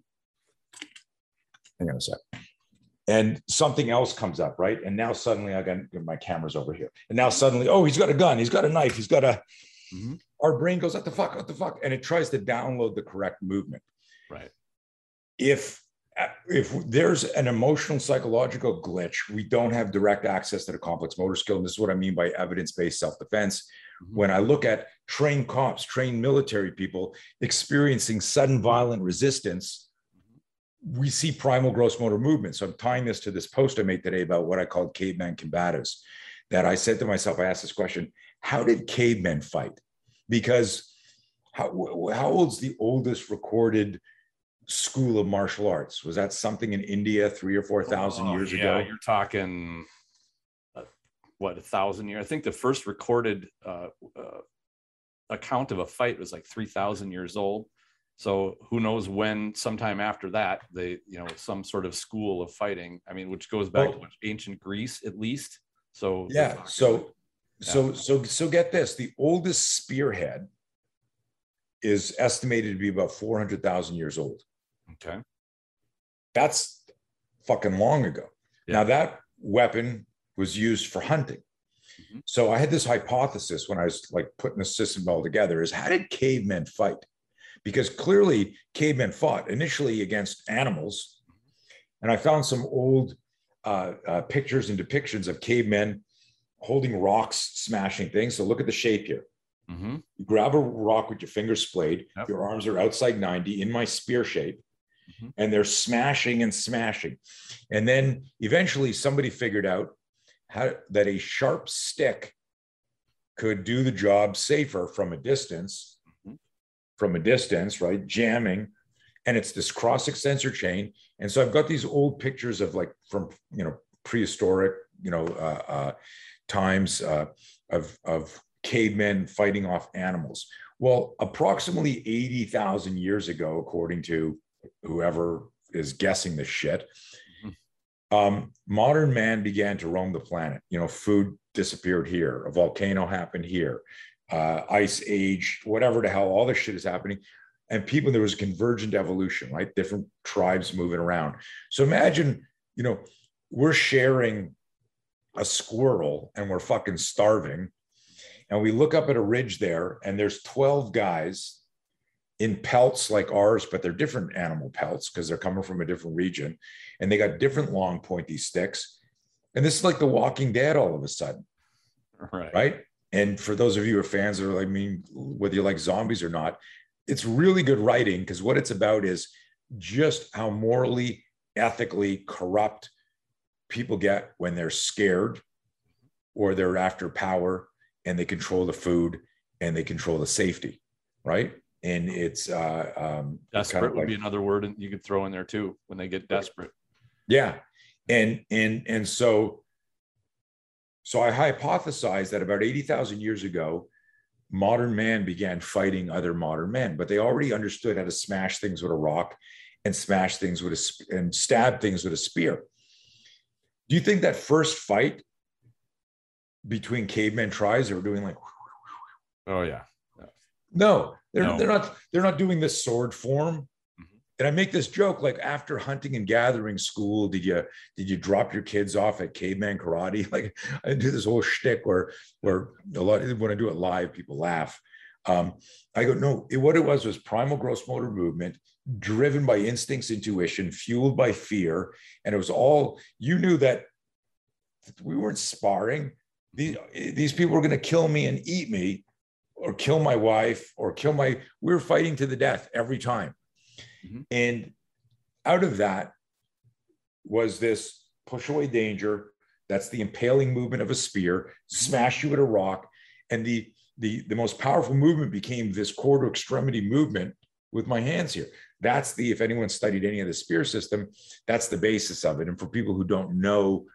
hang on a sec. And something else comes up, right? And now suddenly I got my camera's over here. And now suddenly, oh, he's got a gun, he's got a knife, he's got a. Mm-hmm. Our brain goes, what the fuck, what the fuck? And it tries to download the correct movement. Right. If if there's an emotional psychological glitch, we don't have direct access to the complex motor skill. And this is what I mean by evidence based self defense. Mm-hmm. When I look at trained cops, trained military people experiencing sudden violent resistance, we see primal gross motor movement. So I'm tying this to this post I made today about what I called caveman combatives. That I said to myself, I asked this question How did cavemen fight? Because how, how old's the oldest recorded school of martial arts? Was that something in India three or four thousand oh, years yeah, ago? You're talking uh, what a thousand years. I think the first recorded uh, uh, account of a fight was like three thousand years old. So who knows when? Sometime after that, they you know some sort of school of fighting. I mean, which goes back oh. to ancient Greece at least. So yeah. So yeah. so so so get this: the oldest spearhead is estimated to be about 400,000 years old. Okay. That's fucking long ago. Yeah. Now that weapon was used for hunting. Mm-hmm. So I had this hypothesis when I was like putting the system all together is how did cavemen fight? Because clearly cavemen fought initially against animals And I found some old uh, uh, pictures and depictions of cavemen holding rocks, smashing things. So look at the shape here. Mm-hmm. You grab a rock with your fingers splayed, Yep. your arms are outside 90 in my spear shape, Mhm. and they're smashing and smashing. And then eventually somebody figured out how that a sharp stick could do the job safer from a distance, Mhm. from a distance, right? Jamming. And it's this cross extensor chain. And so I've got these old pictures of like from, you know, prehistoric, you know, uh, uh, times uh, of, of cavemen fighting off animals. Well, approximately 80,000 years ago, according to whoever is guessing this shit, Mhm. um, modern man began to roam the planet. You know, food disappeared here, a volcano happened here, uh, ice age, whatever the hell, all this shit is happening. And people, there was convergent evolution, right? Different tribes moving around. So imagine, you know, we're sharing a squirrel and we're fucking starving. And we look up at a ridge there, and there's 12 guys in pelts like ours, but they're different animal pelts because they're coming from a different region. And they got different long, pointy sticks. And this is like the walking dead all of a sudden, Right. right? And for those of you who are fans of, I mean, whether you like zombies or not, it's really good writing because what it's about is just how morally, ethically corrupt people get when they're scared or they're after power and they control the food and they control the safety, right? And it's uh, um, Desperate kind of would like- be another word and you could throw in there too when they get desperate. Yeah. And and and so so I hypothesize that about 80,000 years ago, modern man began fighting other modern men, but they already understood how to smash things with a rock and smash things with a and stab things with a spear. Do you think that first fight between cavemen tribes they were doing like Oh yeah. no, they're No. they're not they're not doing this sword form. Mhm. And I make this joke like after hunting and gathering school, did you did you drop your kids off at caveman karate? Like I do this whole shtick where where a lot when I do it live, people laugh. Um, I go, no, it, what it was was primal gross motor movement driven by instincts, intuition, fueled by fear. And it was all you knew that we weren't sparring. These, these people were going to kill me and eat me or kill my wife or kill my we were fighting to the death every time. Mhm. and out of that was this push away danger. That's the impaling movement of a spear smash you with a rock. And the the the most powerful movement became this core to extremity movement with my hands here. That's the if anyone studied any of the spear system that's the basis of it. And for people who don't know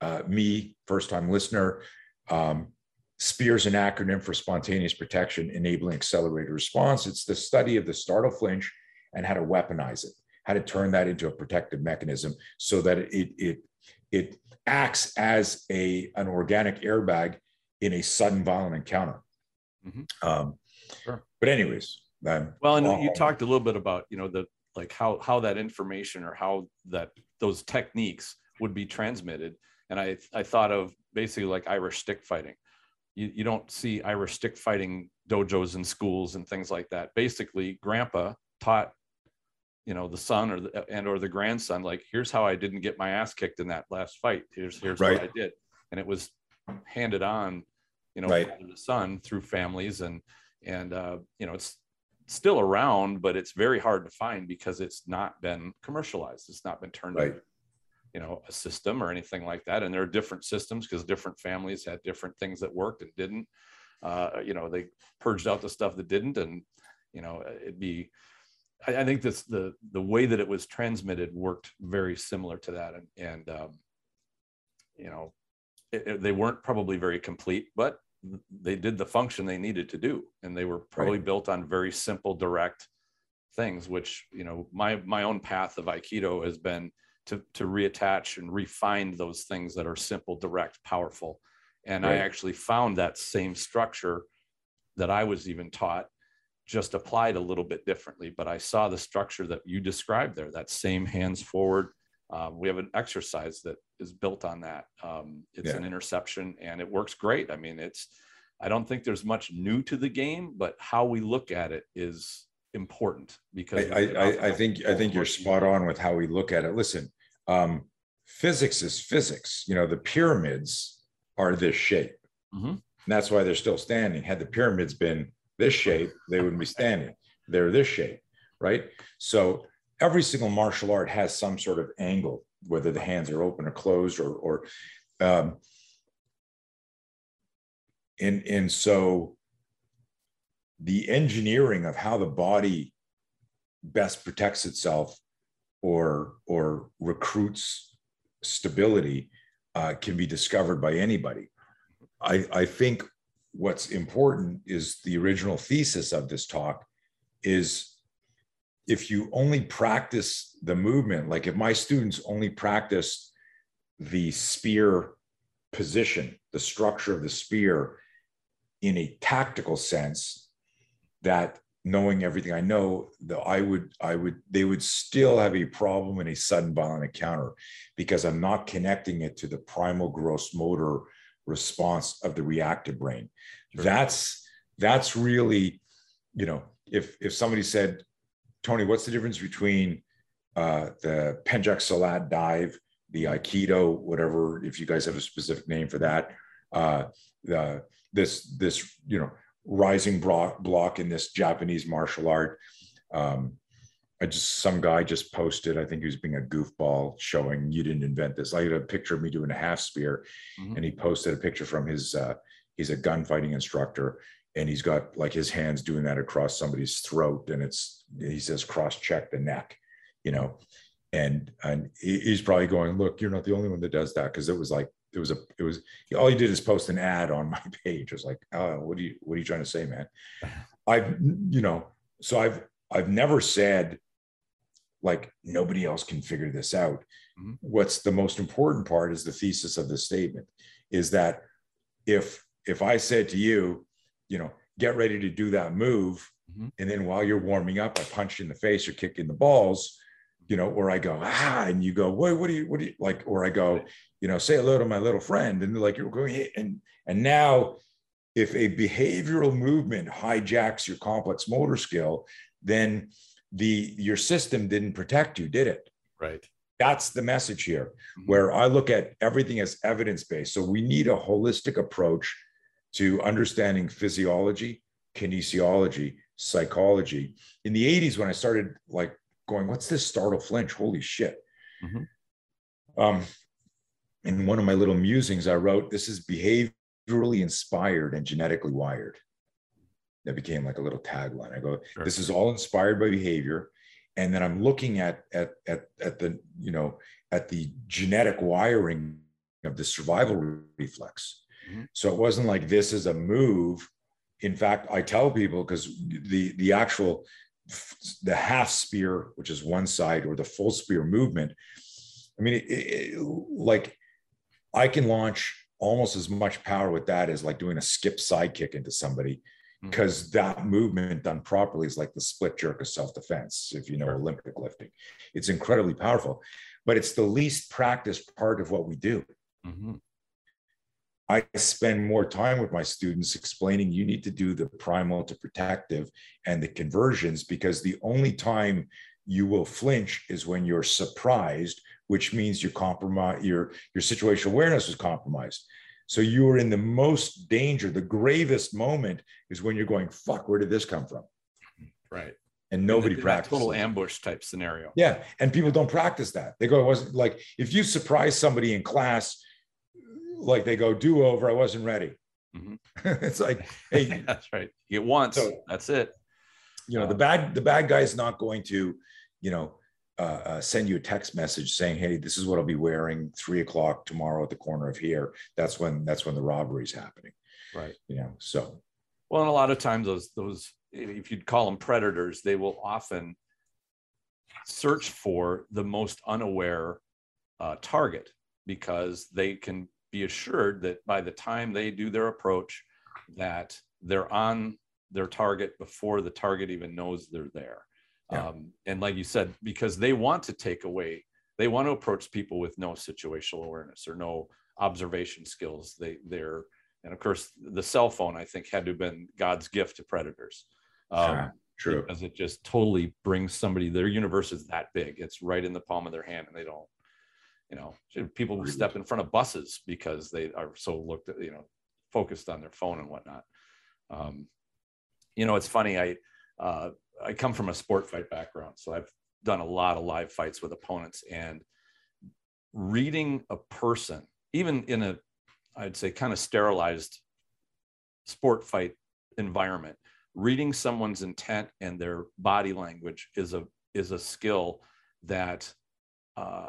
uh, me first time listener um, SPEAR is an acronym for spontaneous protection enabling accelerated response. It's the study of the startle flinch and how to weaponize it, how to turn that into a protective mechanism so that it it it acts as a an organic airbag in a sudden violent encounter. Mhm. Um, Sure. But anyways, um, Well, and you talked a little bit about, you know, the like how how that information or how that those techniques would be transmitted. And I I thought of basically like Irish stick fighting. You you don't see Irish stick fighting dojos in schools and things like that. Basically, grandpa taught you know the son or the and or the grandson like here's how I didn't get my ass kicked in that last fight. Here's here's Right. what I did. And it was handed on, you know, Right. to son through families and and uh, you know it's still around, but it's very hard to find because it's not been commercialized. It's not been turned Right. into, you know, a system or anything like that. And there are different systems because different families had different things that worked and didn't. Uh, you know, they purged out the stuff that didn't, and you know, it'd be. I, I think this the the way that it was transmitted worked very similar to that, and and um, you know, it, it- they weren't probably very complete, but they did the function they needed to do and they were probably built on very simple direct things which you know my my own path of aikido has been to to reattach and refine those things that are simple direct powerful and i actually found that same structure that i was even taught just applied a little bit differently but i saw the structure that you described there that same hands forward um, we have an exercise that is built on that. Um, it's Yeah. an interception and it works great. I mean, it's, I don't think there's much new to the game, but how we look at it is important because I, I, I think I think you're spot on with how we look at it. Listen, um, physics is physics. You know, the pyramids are this shape. Mm-hmm. And that's why they're still standing. Had the pyramids been this shape, they wouldn't be standing. They're this shape, right? So every single martial art has some sort of angle, whether the hands are open or closed, or or um, and and so the engineering of how the body best protects itself or or recruits stability uh, can be discovered by anybody. I, I think what's important is the original thesis of this talk is if you only practice the movement, like if my students only practice the spear position, the structure of the spear in a tactical sense, that knowing everything I know, that I would, I would, they would still have a problem in a sudden violent encounter because I'm not connecting it to the primal gross motor response of the reactive brain. Sure. That's that's really, you know, if if somebody said, Tony, what's the difference between uh, the Pencak Silat dive, the Aikido, whatever, if you guys have a specific name for that, uh, the this this you know rising block, block in this Japanese martial art. Um, I just some guy just posted, I think he was being a goofball showing you didn't invent this. I had a picture of me doing a half spear, mm-hmm. and he posted a picture from his uh, he's a gunfighting instructor, and he's got like his hands doing that across somebody's throat, and it's he says cross check the neck, you know. And and he's probably going, look, you're not the only one that does that because it was like it was a it was all he did is post an ad on my page. It was like, oh, what are you what are you trying to say, man? I've you know, so I've I've never said like nobody else can figure this out. Mm-hmm. What's the most important part is the thesis of the statement is that if if I said to you, you know, get ready to do that move, mm-hmm. and then while you're warming up, I punch you in the face or kick in the balls, you know, or I go, ah, and you go, what, what do you, what do you like? Or I go, you know, say hello to my little friend. And like, you're going, and, and now if a behavioral movement hijacks your complex motor skill, then the, your system didn't protect you, did it? Right. That's the message here, mm-hmm. where I look at everything as evidence based. So we need a holistic approach to understanding physiology, kinesiology, psychology. In the 80s, when I started like going, what's this startle flinch? Holy shit. Mm-hmm. Um, in one of my little musings, I wrote, this is behaviorally inspired and genetically wired. That became like a little tagline. I go, sure. this is all inspired by behavior. And then I'm looking at, at, at, at the, you know, at the genetic wiring of the survival reflex. Mm-hmm. So it wasn't like this is a move. In fact, I tell people because the the actual the half spear, which is one side, or the full spear movement. I mean, it, it, like I can launch almost as much power with that as like doing a skip side kick into somebody because mm-hmm. that movement done properly is like the split jerk of self-defense if you know sure. olympic lifting it's incredibly powerful but it's the least practiced part of what we do mm-hmm. I spend more time with my students explaining you need to do the primal to protective and the conversions because the only time you will flinch is when you're surprised, which means your compromise, your your situational awareness is compromised. So you are in the most danger. The gravest moment is when you're going, "Fuck, where did this come from?" Right. And nobody practices. Total ambush type scenario. Yeah, and people don't practice that. They go, "It wasn't like if you surprise somebody in class." Like they go do over. I wasn't ready. Mm-hmm. it's like, hey, that's right. Get once. So, that's it. You know, um, the bad the bad guy is not going to, you know, uh, uh, send you a text message saying, "Hey, this is what I'll be wearing three o'clock tomorrow at the corner of here." That's when that's when the robbery is happening. Right. You know. So. Well, and a lot of times those those if you'd call them predators, they will often search for the most unaware uh, target because they can be assured that by the time they do their approach that they're on their target before the target even knows they're there yeah. um, and like you said because they want to take away they want to approach people with no situational awareness or no observation skills they they're and of course the cell phone i think had to have been god's gift to predators um, sure. True. Because it just totally brings somebody, their universe is that big. It's right in the palm of their hand and they don't, you know, people step in front of buses because they are so looked at, you know, focused on their phone and whatnot. Um, you know, it's funny. I, uh, I come from a sport fight background, so I've done a lot of live fights with opponents and reading a person, even in a, I'd say kind of sterilized sport fight environment, reading someone's intent and their body language is a is a skill that uh,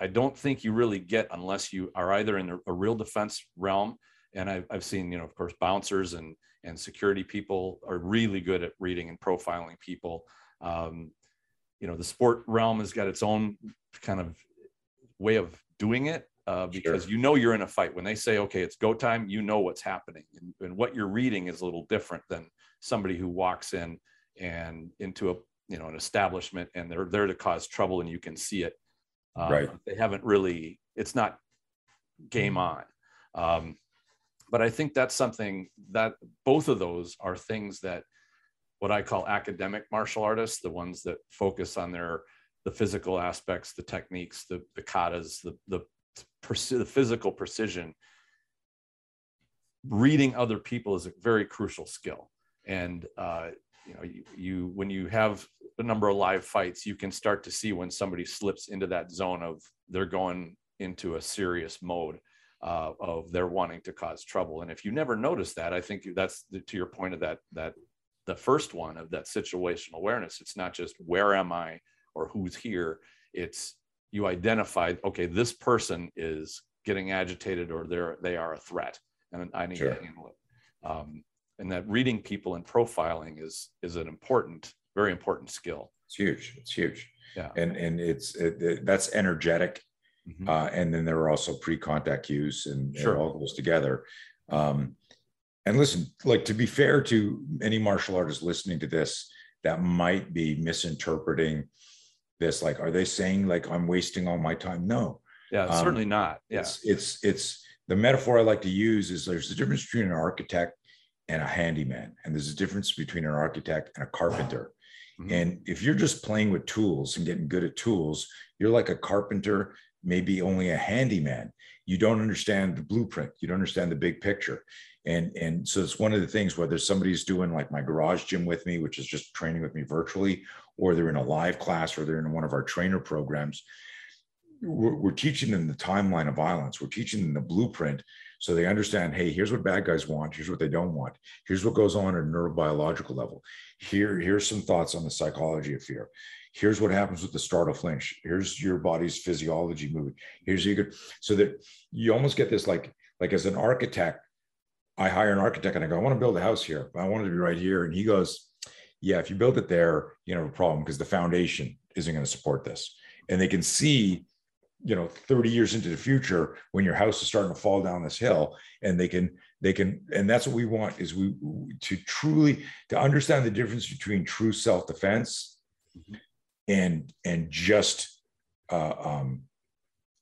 I don't think you really get unless you are either in a, a real defense realm. And I've, I've seen, you know, of course, bouncers and and security people are really good at reading and profiling people. Um, you know, the sport realm has got its own kind of way of doing it uh, because sure. you know you're in a fight. When they say, okay, it's go time, you know what's happening. And, and, what you're reading is a little different than somebody who walks in and into a you know an establishment and they're there to cause trouble and you can see it. Um, right. They haven't really. It's not game on. Um, but I think that's something that both of those are things that what I call academic martial artists, the ones that focus on their the physical aspects, the techniques, the the katas, the the the physical precision. Reading other people is a very crucial skill, and uh, you know you, you when you have a number of live fights, you can start to see when somebody slips into that zone of they're going into a serious mode uh, of they're wanting to cause trouble. And if you never notice that, I think that's the, to your point of that that the first one of that situational awareness. It's not just where am I or who's here. It's you identify okay, this person is getting agitated or they're they are a threat, and I need sure. to handle it. Um, and that reading people and profiling is is an important, very important skill. It's huge. It's huge. Yeah. And and it's it, it, that's energetic Mm-hmm. Uh, and then there are also pre-contact cues, and sure. all goes together. Um, and listen, like to be fair to any martial artist listening to this, that might be misinterpreting this. Like, are they saying like I'm wasting all my time? No. Yeah, um, certainly not. Yeah. It's, it's it's the metaphor I like to use is there's a difference between an architect and a handyman, and there's a difference between an architect and a carpenter. Mm-hmm. And if you're just playing with tools and getting good at tools, you're like a carpenter maybe only a handyman. You don't understand the blueprint. You don't understand the big picture. And and so it's one of the things whether somebody's doing like my garage gym with me which is just training with me virtually or they're in a live class or they're in one of our trainer programs we're, we're teaching them the timeline of violence. We're teaching them the blueprint so they understand hey here's what bad guys want. Here's what they don't want. Here's what goes on at a neurobiological level here here's some thoughts on the psychology of fear. Here's what happens with the startle flinch here's your body's physiology moving. Here's you could so that you almost get this like like as an architect i hire an architect and i go i want to build a house here. I want it to be right here. And he goes yeah if you build it there you know a problem because the foundation isn't going to support this. And they can see you know 30 years into the future when your house is starting to fall down this hill and they can they can and that's what we want is we to truly to understand the difference between true self-defense mm-hmm and and just uh, um,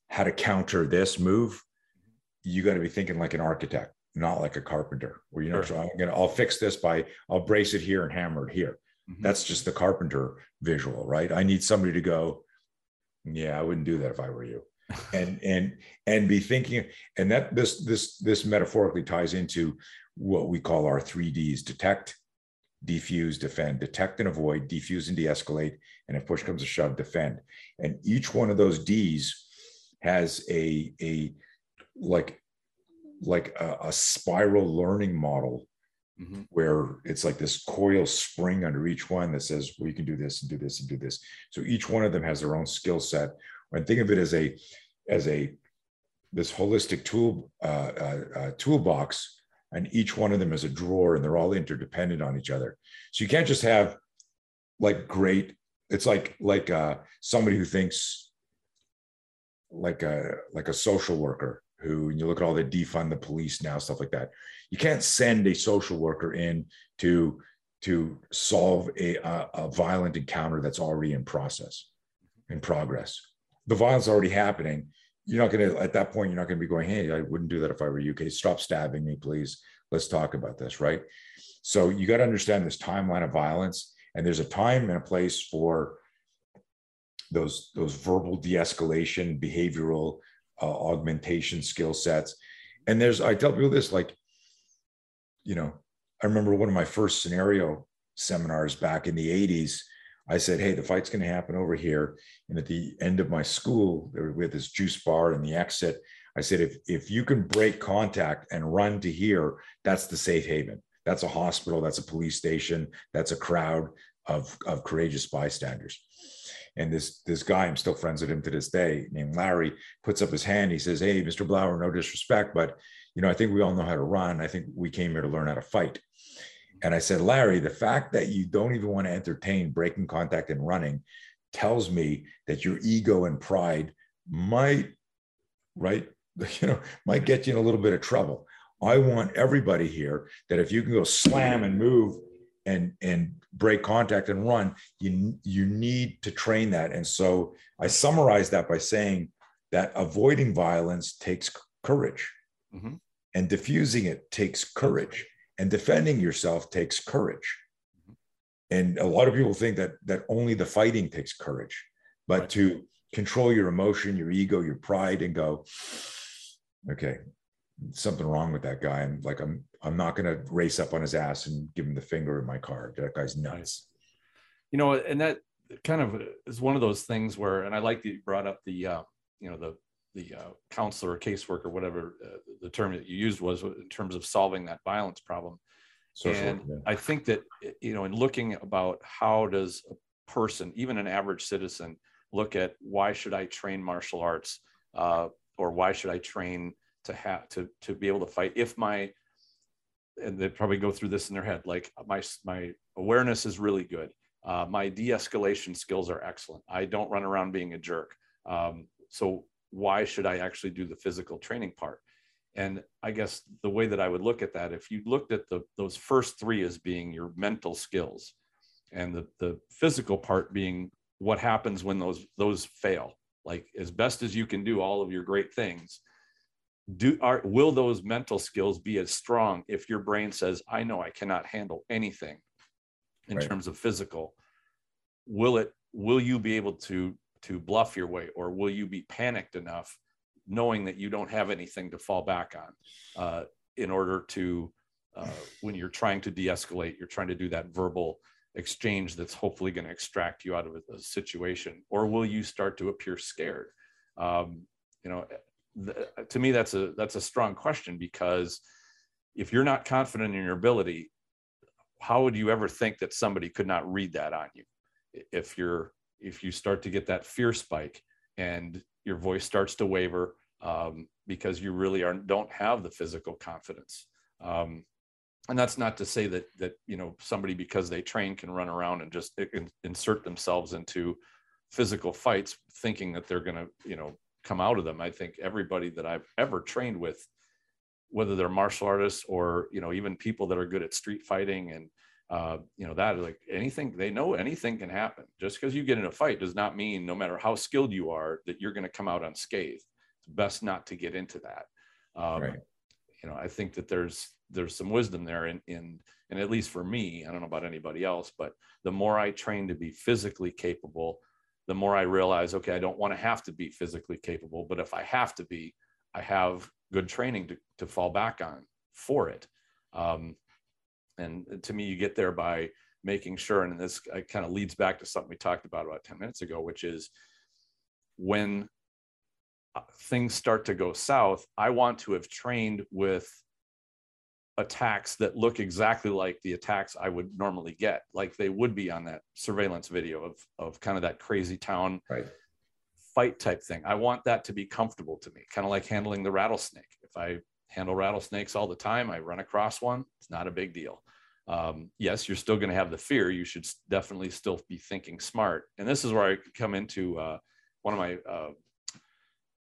how to counter this move, you got to be thinking like an architect, not like a carpenter. Where you know, sure. so I'm gonna I'll fix this by I'll brace it here and hammer it here. Mm-hmm. That's just the carpenter visual, right? I need somebody to go, yeah, I wouldn't do that if I were you. And and and be thinking and that this this this metaphorically ties into what we call our three Ds detect defuse, defend, detect and avoid, defuse and de-escalate, and if push comes to shove, defend. And each one of those D's has a a like like a, a spiral learning model mm-hmm. where it's like this coil spring under each one that says, well, you can do this and do this and do this. So each one of them has their own skill set. And think of it as a as a this holistic tool uh, uh, uh, toolbox and each one of them is a drawer and they're all interdependent on each other. So you can't just have like great it's like like uh somebody who thinks like a like a social worker who and you look at all the defund the police now stuff like that. You can't send a social worker in to to solve a, a, a violent encounter that's already in process in progress the violence already happening. You're not going to at that point you're not going to be going hey i wouldn't do that if i were you okay? Stop stabbing me please. Let's talk about this right? So you got to understand this timeline of violence and there's a time and a place for those those verbal de-escalation behavioral uh, augmentation skill sets. And there's i tell people this like you know i remember one of my first scenario seminars back in the 80s i said hey the fight's going to happen over here and at the end of my school we had this juice bar and the exit i said if if you can break contact and run to here that's the safe haven that's a hospital that's a police station that's a crowd of of courageous bystanders and this this guy, I'm still friends with him to this day, named Larry, puts up his hand. He says, "Hey, Mr. Blauer, no disrespect, but you know, I think we all know how to run. I think we came here to learn how to fight." And I said, Larry, the fact that you don't even want to entertain breaking contact and running tells me that your ego and pride might, right, you know, might get you in a little bit of trouble. I want everybody here that if you can go slam and move and and break contact and run you you need to train that and so i summarize that by saying that avoiding violence takes courage mm-hmm. and diffusing it takes courage and defending yourself takes courage mm-hmm. and a lot of people think that that only the fighting takes courage but right. to control your emotion your ego your pride and go okay something wrong with that guy. I'm like, I'm I'm not going to race up on his ass and give him the finger in my car. That guy's nuts. You know, and that kind of is one of those things where, and I like that you brought up the, uh, you know, the the uh, counselor or caseworker, whatever uh, the term that you used was in terms of solving that violence problem. Social, and yeah. I think that you know, in looking about how does a person, even an average citizen, look at why should I train martial arts, uh, or why should I train to have to to be able to fight if my and they probably go through this in their head like my my awareness is really good uh, my de-escalation skills are excellent i don't run around being a jerk um, so why should i actually do the physical training part and i guess the way that i would look at that if you looked at the those first three as being your mental skills and the the physical part being what happens when those those fail like as best as you can do all of your great things do are will those mental skills be as strong if your brain says i know i cannot handle anything in right. terms of physical will it will you be able to to bluff your way or will you be panicked enough knowing that you don't have anything to fall back on uh, in order to uh, when you're trying to de-escalate you're trying to do that verbal exchange that's hopefully going to extract you out of a, situation or will you start to appear scared? Um, you know to me that's a that's a strong question because if you're not confident in your ability how would you ever think that somebody could not read that on you? If you're if you start to get that fear spike and your voice starts to waver um, because you really aren't don't have the physical confidence um, and that's not to say that that you know somebody because they train can run around and just insert themselves into physical fights thinking that they're going to you know come out of them. I think everybody that I've ever trained with, whether they're martial artists or you know even people that are good at street fighting and uh, you know that like anything they know anything can happen. Just because you get in a fight does not mean no matter how skilled you are that you're going to come out unscathed. It's best not to get into that. Um, right. You know, I think that there's there's some wisdom there in in and at least for me, I don't know about anybody else, but the more I train to be physically capable, the more I realize, okay, I don't want to have to be physically capable, but if I have to be, I have good training to, to fall back on for it. Um, and to me, you get there by making sure, and this kind of leads back to something we talked about about 10 minutes ago, which is when uh, things start to go south, I want to have trained with attacks that look exactly like the attacks I would normally get, like they would be on that surveillance video of of kind of that crazy town right. fight type thing. I want that to be comfortable to me, kind of like handling the rattlesnake. If I handle rattlesnakes all the time, I run across one, it's not a big deal. Um, yes, you're still going to have the fear. You should definitely still be thinking smart. And this is where I come into uh, one of my uh,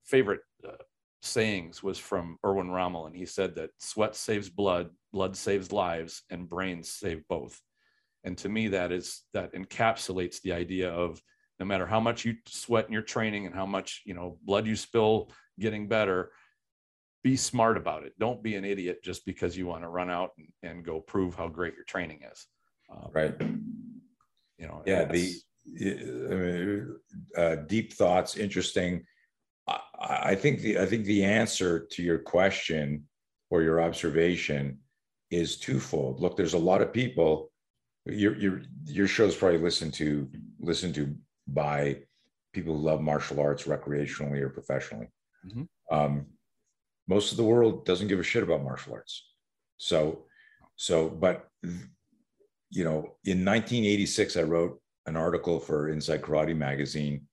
favorite uh, sayings was from Erwin Rommel, and he said that sweat saves blood, blood saves lives, and brains save both. And to me, that is that encapsulates the idea of no matter how much you sweat in your training and how much you know blood you spill getting better, be smart about it. Don't be an idiot just because you want to run out and, and go prove how great your training is. Um, right. you know yeah the I mean, uh, deep thoughts interesting I, I think the i think the answer to your question or your observation is twofold look there's a lot of people your your your show is probably listened to listened to by people who love martial arts recreationally or professionally mm-hmm. um, most of the world doesn't give a shit about martial arts. So so but you know in 1986 i wrote an article for inside karate magazine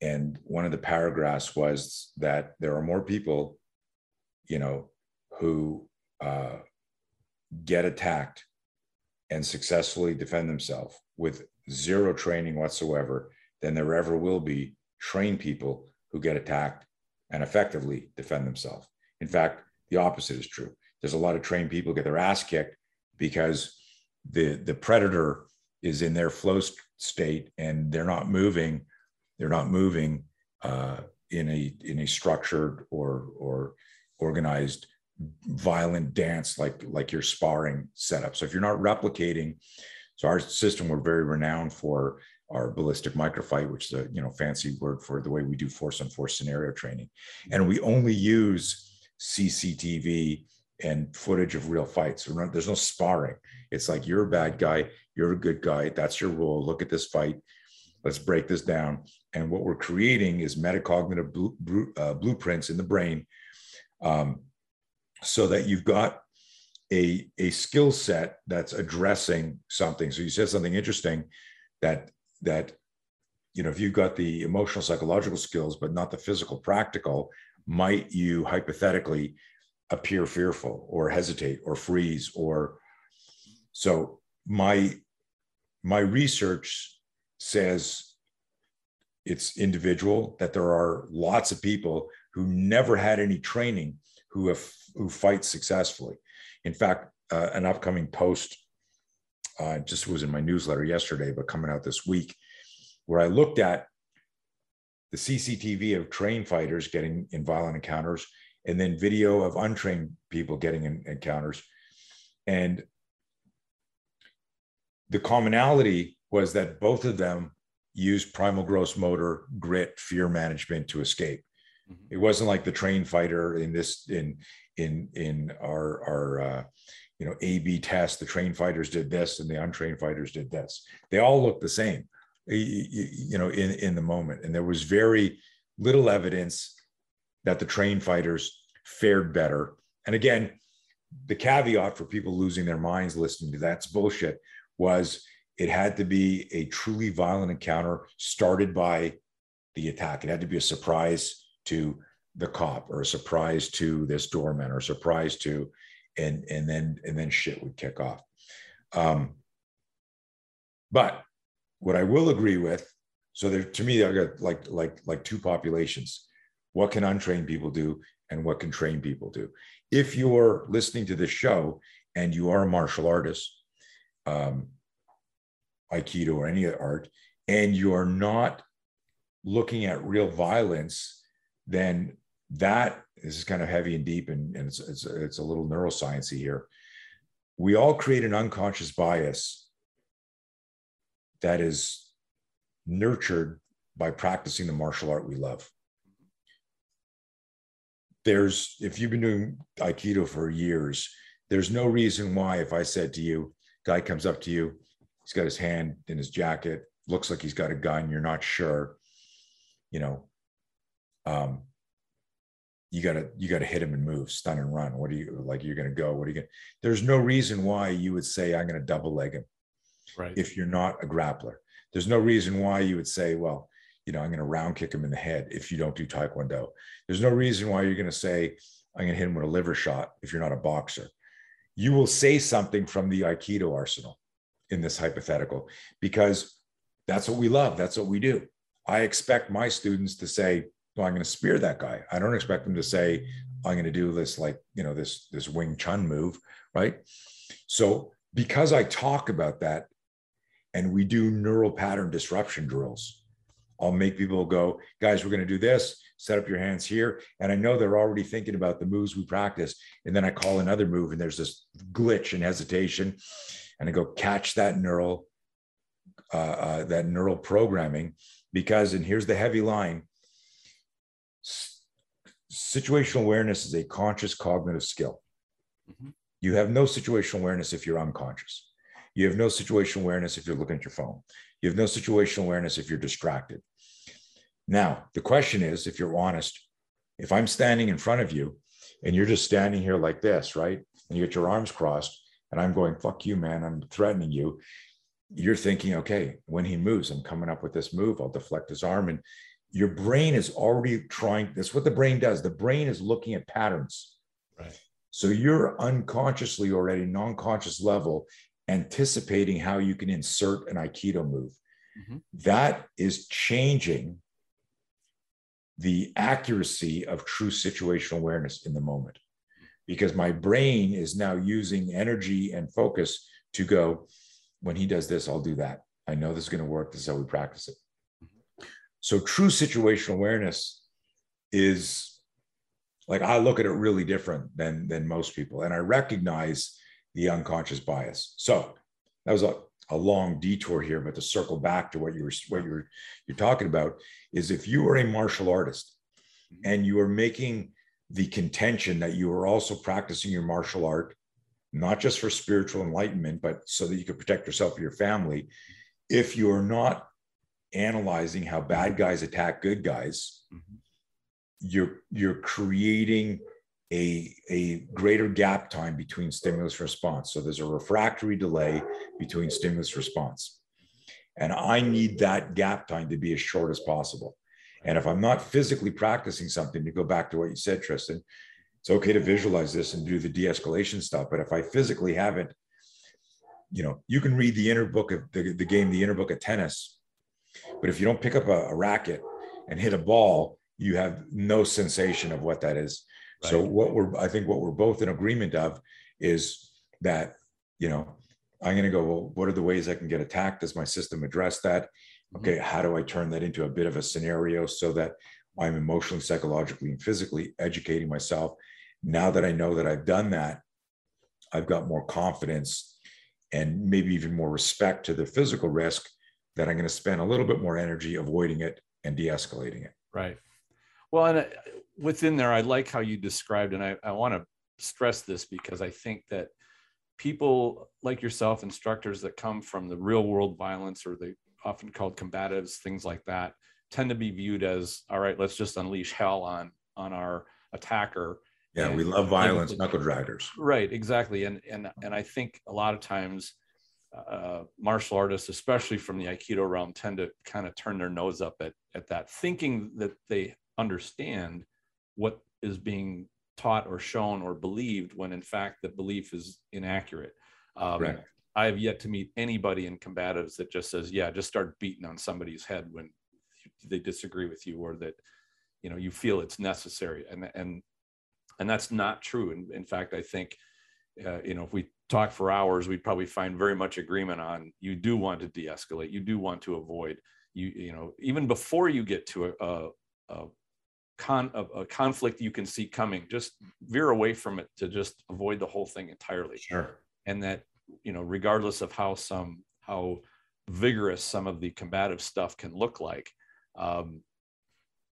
and one of the paragraphs was that there are more people you know who uh, get attacked and successfully defend themselves with zero training whatsoever than there ever will be trained people who get attacked and effectively defend themselves. In fact, the opposite is true. There's a lot of trained people get their ass kicked because the the predator is in their flow state and they're not moving. They're not moving uh, in a in a structured or or organized violent dance like like your sparring setup. So if you're not replicating, so our system we're very renowned for our ballistic microfight, which is a you know fancy word for the way we do force on force scenario training, and we only use CCTV and footage of real fights. So there's no sparring. It's like you're a bad guy, you're a good guy. That's your role. Look at this fight. Let's break this down. And what we're creating is metacognitive uh, blueprints in the brain um, so that you've got a, a skill set that's addressing something. So you said something interesting that that you know if you've got the emotional psychological skills but not the physical practical, might you hypothetically appear fearful or hesitate or freeze or so my my research says it's individual that there are lots of people who never had any training who have who fight successfully. In fact, uh, an upcoming post uh, just was in my newsletter yesterday, but coming out this week, where I looked at the CCTV of trained fighters getting in violent encounters, and then video of untrained people getting in encounters, and the commonality was that both of them used primal gross motor, grit, fear management to escape. Mm-hmm. It wasn't like the trained fighter in this in in in our our uh, you know A B test. The trained fighters did this, and the untrained fighters did this. They all looked the same, you, know, in in the moment. And there was very little evidence that the trained fighters fared better. And again, the caveat for people losing their minds listening to that's bullshit was it had to be a truly violent encounter started by the attack. It had to be a surprise to the cop or a surprise to this doorman or a surprise to and and then and then shit would kick off. Um but what i will agree with so there to me i got like like like two populations. What can untrained people do and what can trained people do? If you're listening to this show and you are a martial artist um aikido or any art and you are not looking at real violence then that this is kind of heavy and deep and, and it's, it's, it's a little neurosciencey here. We all create an unconscious bias that is nurtured by practicing the martial art we love. There's if you've been doing aikido for years there's no reason why if i said to you guy comes up to you he's got his hand in his jacket looks like he's got a gun you're not sure you know um, you gotta you gotta hit him and move, stun and run. What are you like? You're gonna go. What are you gonna? There's no reason why you would say I'm gonna double leg him, right? If you're not a grappler, there's no reason why you would say, well, you know, I'm gonna round kick him in the head if you don't do taekwondo. There's no reason why you're gonna say I'm gonna hit him with a liver shot if you're not a boxer. You will say something from the aikido arsenal in this hypothetical because that's what we love. That's what we do. I expect my students to say, well, I'm going to spear that guy. I don't expect him to say, I'm going to do this like, you know, this, this Wing Chun move. Right. So because I talk about that and we do neural pattern disruption drills, I'll make people go, guys, we're going to do this, set up your hands here. And I know they're already thinking about the moves we practice. And then I call another move and there's this glitch and hesitation. And I go, catch that neural uh, uh, that neural programming because, and here's the heavy line situational awareness is a conscious cognitive skill. Mm-hmm. You have no situational awareness if you're unconscious. You have no situational awareness if you're looking at your phone. You have no situational awareness if you're distracted. Now, the question is if you're honest, if I'm standing in front of you and you're just standing here like this, right? And you get your arms crossed, and I'm going, fuck you, man, I'm threatening you. You're thinking, okay, when he moves, I'm coming up with this move, I'll deflect his arm. And your brain is already trying, that's what the brain does. The brain is looking at patterns. Right. So you're unconsciously already, non conscious level, anticipating how you can insert an Aikido move. Mm-hmm. That is changing the accuracy of true situational awareness in the moment because my brain is now using energy and focus to go when he does this i'll do that i know this is going to work this is how we practice it so true situational awareness is like i look at it really different than than most people and i recognize the unconscious bias so that was a, a long detour here but to circle back to what you were what you're you're talking about is if you are a martial artist mm-hmm. and you are making the contention that you are also practicing your martial art, not just for spiritual enlightenment, but so that you can protect yourself or your family. If you are not analyzing how bad guys attack good guys, mm-hmm. you're you're creating a, a greater gap time between stimulus response. So there's a refractory delay between stimulus response. And I need that gap time to be as short as possible. And if I'm not physically practicing something, to go back to what you said, Tristan, it's okay to visualize this and do the de-escalation stuff. But if I physically haven't, you know, you can read the inner book of the, the game, the inner book of tennis. But if you don't pick up a, a racket and hit a ball, you have no sensation of what that is. Right. So what we're, I think what we're both in agreement of is that, you know, I'm going to go, well, what are the ways I can get attacked? Does my system address that? Mm-hmm. okay how do i turn that into a bit of a scenario so that i'm emotionally psychologically and physically educating myself now that i know that i've done that i've got more confidence and maybe even more respect to the physical risk that i'm going to spend a little bit more energy avoiding it and de-escalating it right well and uh, within there i like how you described and i, I want to stress this because i think that people like yourself instructors that come from the real world violence or the often called combatives, things like that, tend to be viewed as all right. Let's just unleash hell on on our attacker. Yeah, and, we love violence, and, knuckle draggers. Right, exactly, and and and I think a lot of times uh, martial artists, especially from the Aikido realm, tend to kind of turn their nose up at at that, thinking that they understand what is being taught or shown or believed, when in fact the belief is inaccurate. Um, right. I have yet to meet anybody in combatives that just says, "Yeah, just start beating on somebody's head when they disagree with you, or that you know you feel it's necessary." And and and that's not true. In, in fact, I think uh, you know if we talk for hours, we'd probably find very much agreement on you do want to de-escalate, you do want to avoid you you know even before you get to a, a, a Con, a, a, conflict you can see coming just veer away from it to just avoid the whole thing entirely. Sure. And that you know, regardless of how some how vigorous some of the combative stuff can look like, um,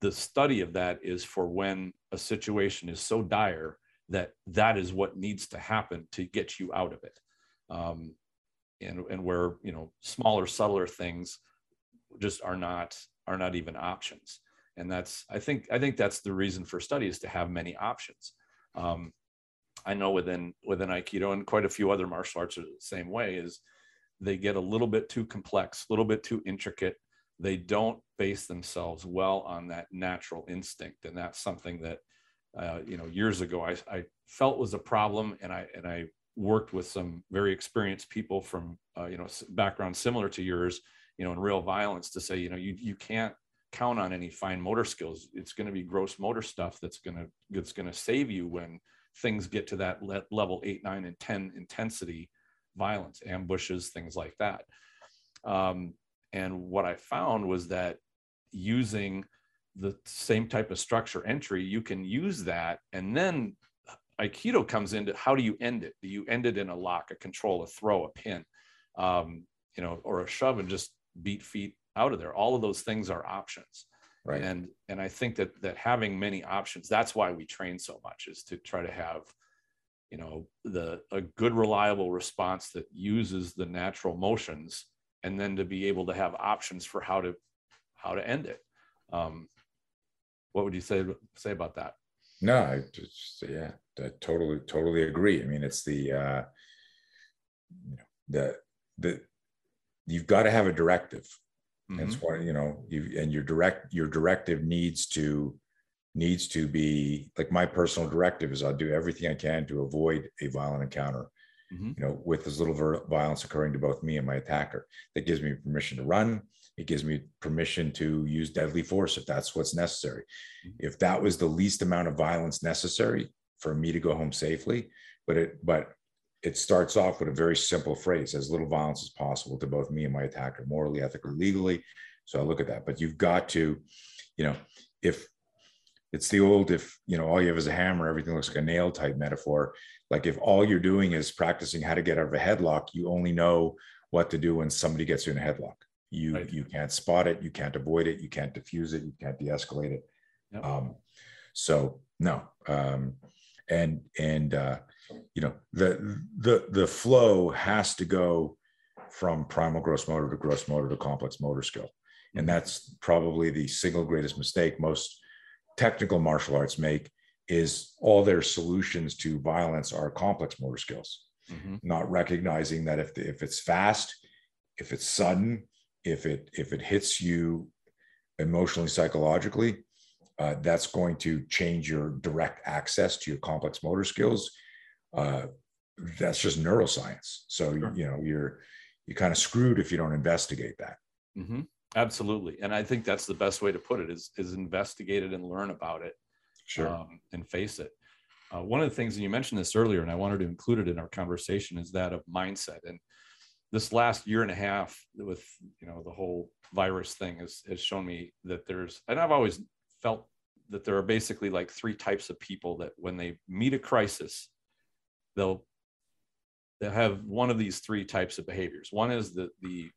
the study of that is for when a situation is so dire that that is what needs to happen to get you out of it. Um, and, and where you know smaller subtler things just are not are not even options and that's i think i think that's the reason for studies to have many options um, I know within within Aikido and quite a few other martial arts are the same way is they get a little bit too complex, a little bit too intricate. They don't base themselves well on that natural instinct, and that's something that uh, you know years ago I, I felt was a problem, and I and I worked with some very experienced people from uh, you know backgrounds similar to yours, you know, in real violence to say you know you you can't count on any fine motor skills. It's going to be gross motor stuff that's going to that's going to save you when things get to that le- level eight, nine, and 10 intensity violence, ambushes, things like that. Um, and what I found was that using the same type of structure entry, you can use that. And then Aikido comes into how do you end it? Do you end it in a lock, a control, a throw, a pin, um, you know, or a shove and just beat feet out of there. All of those things are options. Right. And and I think that that having many options, that's why we train so much, is to try to have, you know, the a good reliable response that uses the natural motions and then to be able to have options for how to how to end it. Um, what would you say say about that? No, I just yeah, I totally totally agree. I mean, it's the uh, the the you've got to have a directive. Mm-hmm. You know you and your direct your directive needs to needs to be like my personal directive is I'll do everything I can to avoid a violent encounter. Mm-hmm. You know, with as little violence occurring to both me and my attacker. That gives me permission to run. It gives me permission to use deadly force if that's what's necessary. Mm-hmm. If that was the least amount of violence necessary for me to go home safely, but it but it starts off with a very simple phrase as little violence as possible to both me and my attacker morally ethically legally so i look at that but you've got to you know if it's the old if you know all you have is a hammer everything looks like a nail type metaphor like if all you're doing is practicing how to get out of a headlock you only know what to do when somebody gets you in a headlock you right. you can't spot it you can't avoid it you can't diffuse it you can't de-escalate it yep. um, so no um, and and uh, you know the the the flow has to go from primal gross motor to gross motor to complex motor skill and mm-hmm. that's probably the single greatest mistake most technical martial arts make is all their solutions to violence are complex motor skills mm-hmm. not recognizing that if if it's fast if it's sudden if it if it hits you emotionally psychologically uh, that's going to change your direct access to your complex motor skills uh, that's just neuroscience. So sure. you know you're you're kind of screwed if you don't investigate that. Mm-hmm. Absolutely, and I think that's the best way to put it is is investigate it and learn about it, sure, um, and face it. Uh, one of the things, and you mentioned this earlier, and I wanted to include it in our conversation, is that of mindset. And this last year and a half, with you know the whole virus thing, has has shown me that there's, and I've always felt that there are basically like three types of people that when they meet a crisis, they'll they have one of these three types of behaviors. One is the the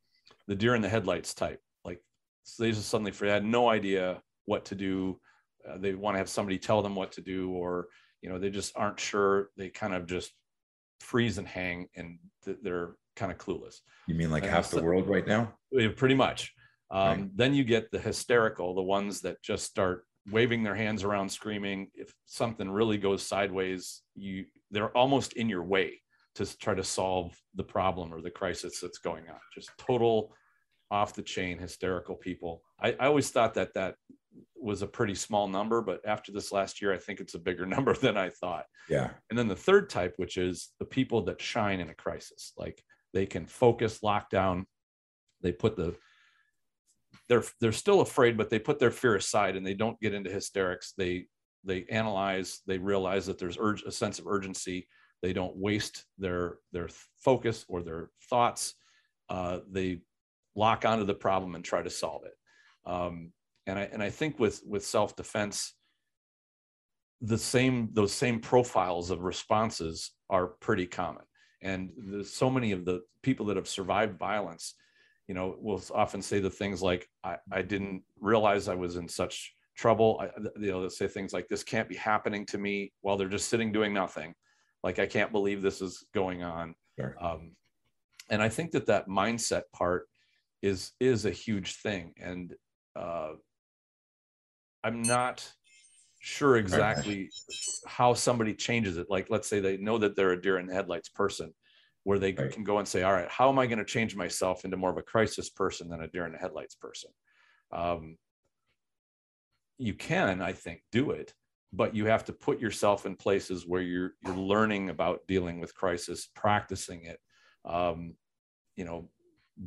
the deer in the headlights type. Like so they just suddenly had no idea what to do. Uh, they want to have somebody tell them what to do, or you know they just aren't sure. They kind of just freeze and hang, and th- they're kind of clueless. You mean like and half the world right now? Pretty much. Um, right. Then you get the hysterical, the ones that just start waving their hands around, screaming. If something really goes sideways, you they're almost in your way to try to solve the problem or the crisis that's going on. Just total off the chain hysterical people. I, I always thought that that was a pretty small number, but after this last year, I think it's a bigger number than I thought. Yeah. And then the third type, which is the people that shine in a crisis, like they can focus, lock down. They put the they're they're still afraid, but they put their fear aside and they don't get into hysterics. They they analyze, they realize that there's urge, a sense of urgency. They don't waste their their focus or their thoughts. Uh, they lock onto the problem and try to solve it. Um, and I and I think with with self defense, the same those same profiles of responses are pretty common. And so many of the people that have survived violence, you know, will often say the things like, I, I didn't realize I was in such trouble. I, you know, they'll say things like, "This can't be happening to me," while they're just sitting doing nothing. Like, I can't believe this is going on. Sure. Um, and I think that that mindset part is is a huge thing, and uh, I'm not sure exactly how somebody changes it. Like, let's say they know that they're a deer in the headlights person, where they right. can go and say, "All right, how am I going to change myself into more of a crisis person than a deer in the headlights person?" Um, you can, I think, do it, but you have to put yourself in places where you're you're learning about dealing with crisis, practicing it, um, you know,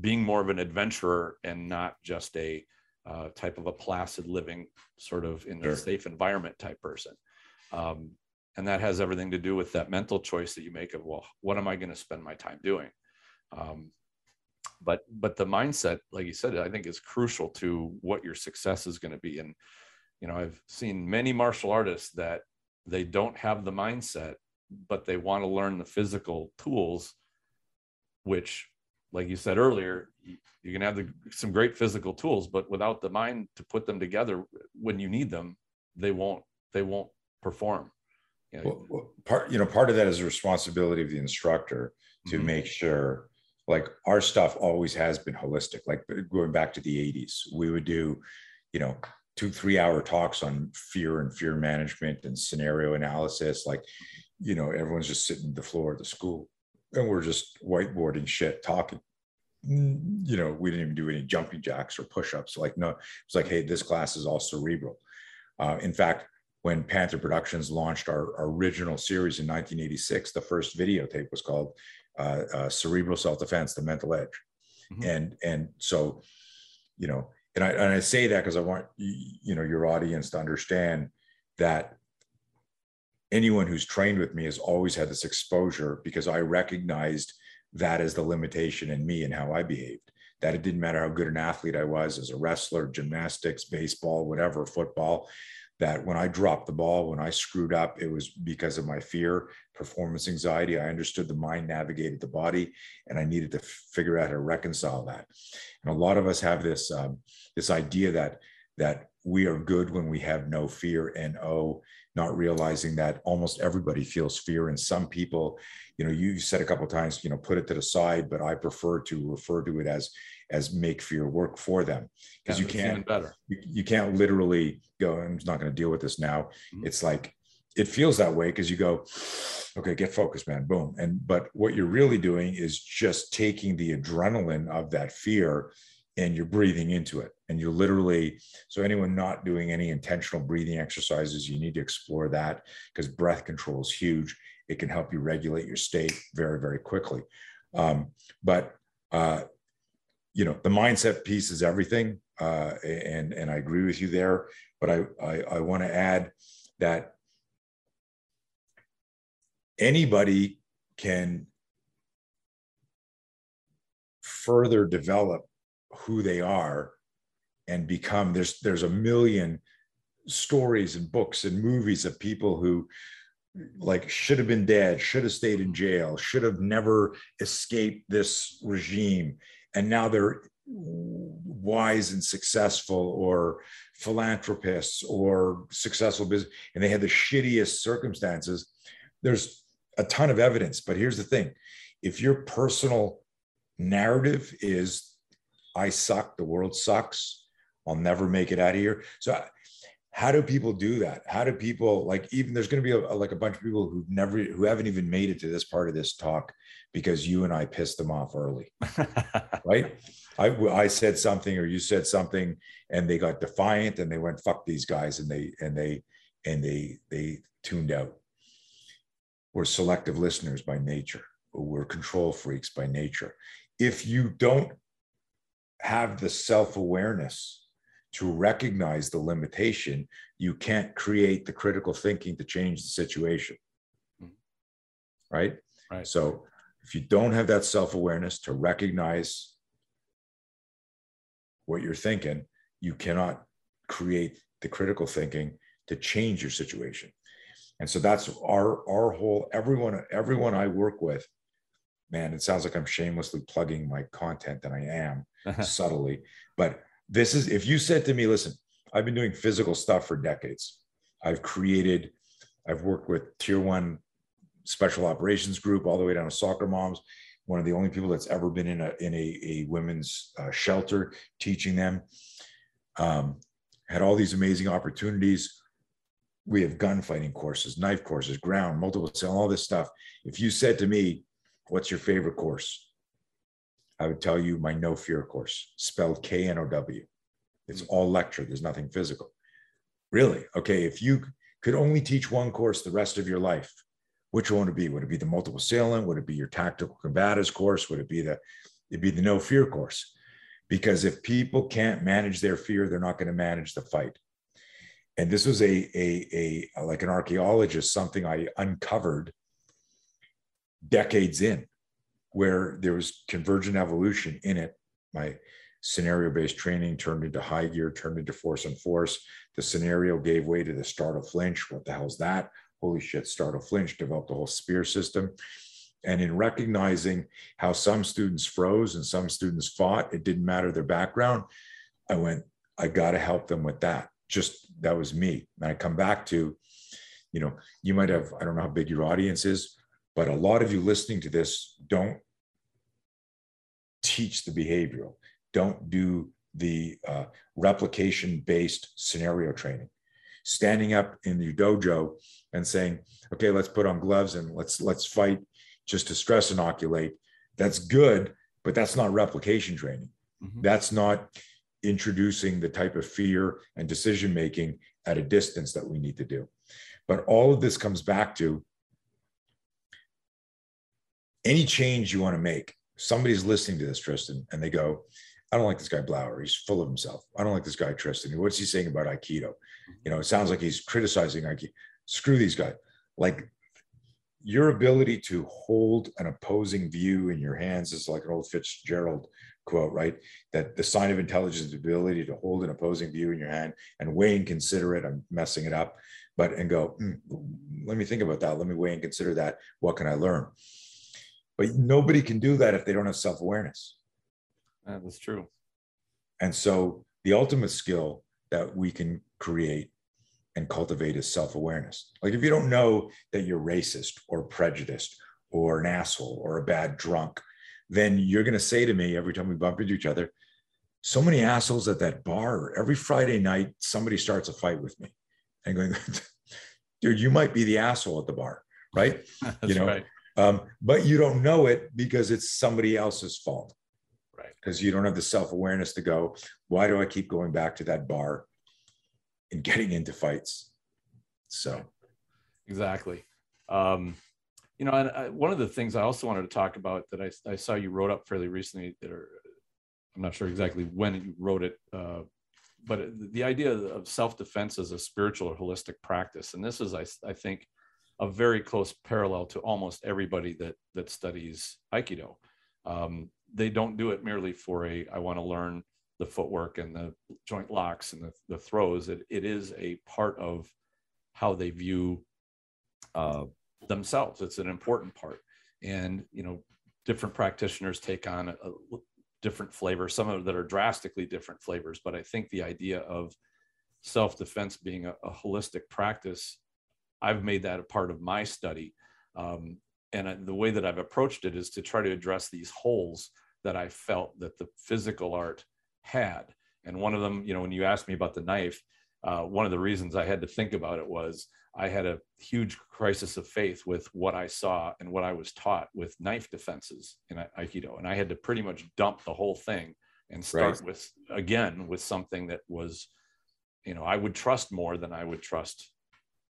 being more of an adventurer and not just a uh, type of a placid living, sort of in sure. a safe environment type person. Um, and that has everything to do with that mental choice that you make of well, what am I going to spend my time doing? Um, but but the mindset, like you said, I think is crucial to what your success is going to be. And you know i've seen many martial artists that they don't have the mindset but they want to learn the physical tools which like you said earlier, you can have the, some great physical tools, but without the mind to put them together when you need them, they won't they won't perform. You know, well, well, part you know part of that is the responsibility of the instructor to mm-hmm. make sure like our stuff always has been holistic like going back to the 80s we would do you know two three hour talks on fear and fear management and scenario analysis like you know everyone's just sitting the floor of the school and we're just whiteboarding shit talking. Mm, you know we didn't even do any jumping jacks or push-ups like no it's like hey this class is all cerebral. Uh, in fact when panther productions launched our, our, original series in 1986 the first videotape was called uh, uh, cerebral self-defense the mental edge. Mm-hmm. and and so you know and I, and I say that because I want you know your audience to understand that anyone who's trained with me has always had this exposure because I recognized that as the limitation in me and how I behaved. That it didn't matter how good an athlete I was as a wrestler, gymnastics, baseball, whatever, football, that when I dropped the ball, when I screwed up, it was because of my fear, performance anxiety. I understood the mind navigated the body, and I needed to figure out how to reconcile that. And a lot of us have this um, this idea that that we are good when we have no fear, and oh, not realizing that almost everybody feels fear, and some people, you know, you said a couple times, you know, put it to the side, but I prefer to refer to it as as make fear work for them. Because yeah, you can't better. You, you, can't literally go i'm not going to deal with this now. Mm-hmm. it's like it feels that way because you go okay get focused man. Boom. And but what you're really doing is just taking the adrenaline of that fear and you're breathing into it and you're literally so anyone not doing any intentional breathing exercises you need to explore that because breath control is huge. It can help you regulate your state very very quickly. Um, but uh, you know the mindset piece is everything uh, and and i agree with you there but i i, I want to add that anybody can further develop who they are and become there's there's a million stories and books and movies of people who like should have been dead should have stayed in jail should have never escaped this regime. And now they're wise and successful or philanthropists or successful business and they had the shittiest circumstances. There's a ton of evidence but here's the thing. If your personal narrative is i suck the world sucks i'll never make it out of here. So uh, how do people do that? How do people like even there's going to be a, like a bunch of people who've never who haven't even made it to this part of this talk because you and i pissed them off early. Right? I, I said something or you said something and they got defiant and they went fuck these guys and they and they and they they tuned out. We're selective listeners by nature. We're control freaks by nature. If you don't have the self-awareness to recognize the limitation you can't create the critical thinking to change the situation hmm. right right so if you don't have that self-awareness to recognize what you're thinking, you cannot create the critical thinking to change your situation. And so that's our our whole everyone everyone I work with, man, it sounds like I'm shamelessly plugging my content and I am subtly. But this is if you said to me, listen, I've been doing physical stuff for decades. I've created, I've worked with tier one special operations group all the way down to soccer moms one of the only people that's ever been in a in a, a women's uh, shelter teaching them. Um, had all these amazing opportunities. We have gunfighting courses, knife courses, ground, multiple cell, all this stuff. If you said to me, "What's your favorite course?" I would tell you my know fear course, spelled K N O W. It's mm. all lecture. There's nothing physical. Really? Okay. If you could only teach one course the rest of your life, which one would it be? Would it be the multiple sailing? Would it be your tactical combatives course? Would it be the it'd be the know fear course? Because if people can't manage their fear, they're not going to manage the fight. And this was a, a, a like an archaeologist, something I uncovered decades in, where there was convergent evolution in it. My scenario based training turned into high gear, turned into force and force. The scenario gave way to the startle flinch. What the hell's that? holy shit, startle flinch, developed the whole spear system. And in recognizing how some students froze and some students fought, it didn't matter their background. I went, I got to help them with that. Just that was me. And I come back to, you know, you might have, I don't know how big your audience is, but a lot of you listening to this don't teach the behavioral, don't do the uh, replication based scenario training. Standing up in your dojo and saying, okay, let's put on gloves and let's let's fight just to stress inoculate. That's good, but that's not replication training. Mm-hmm. That's not introducing the type of fear and decision making at a distance that we need to do. But all of this comes back to any change you want to make. Somebody's listening to this, Tristan, and they go, I don't like this guy Blauer. He's full of himself. I don't like this guy Tristan. What's he saying about Aikido? You know, it sounds like he's criticizing Aikido. Screw these guys. Like your ability to hold an opposing view in your hands is like an old Fitzgerald quote, right? That the sign of intelligence is the ability to hold an opposing view in your hand and weigh and consider it. I'm messing it up, but and go, mm, let me think about that. Let me weigh and consider that. What can I learn? But nobody can do that if they don't have self awareness. that's true. And so the ultimate skill that we can create and cultivate is self awareness. Like if you don't know that you're racist or prejudiced or an asshole or a bad drunk, then you're going to say to me every time we bump into each other, so many assholes at that bar. Every Friday night, somebody starts a fight with me and going, dude, you might be the asshole at the bar, right? you know, right. Um, but you don't know it because it's somebody else's fault. Right. Because you don't have the self awareness to go, why do I keep going back to that bar and getting into fights? So, exactly. Um, you know, and I, one of the things I also wanted to talk about that I, I saw you wrote up fairly recently that are, I'm not sure exactly when you wrote it, uh, but the idea of self-defense as a spiritual or holistic practice. And this is, I, I think, a very close parallel to almost everybody that that studies aikido. Um, they don't do it merely for a i want to learn the footwork and the joint locks and the, the throws. It, it is a part of how they view uh, themselves. It's an important part. And you know different practitioners take on a, a different flavor some of that are drastically different flavors but i think the idea of self-defense being a, a holistic practice I've made that a part of my study. Um, and the way that I've approached it is to try to address these holes that I felt that the physical art had. And one of them, you know, when you asked me about the knife, uh, one of the reasons I had to think about it was I had a huge crisis of faith with what I saw and what I was taught with knife defenses in Aikido. And I had to pretty much dump the whole thing and start right. with, again, with something that was, you know, I would trust more than I would trust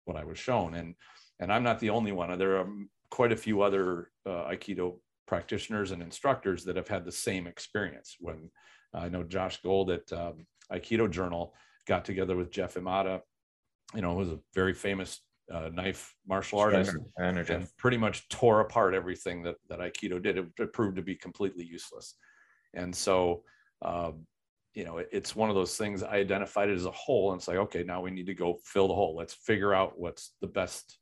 what I was shown. And and I'm not the only one. There are quite a few other uh, Aikido practitioners and instructors that have had the same experience. When uh, I know Josh Gold at um, Aikido Journal got together with Jeff Imada, you know, who's a very famous uh, knife martial artist, and pretty much tore apart everything that that Aikido did. It, it proved to be completely useless. And so, um, you know, it's one of those things I identified it as a hole and it's like, okay, now we need to go fill the hole. Let's figure out what's the best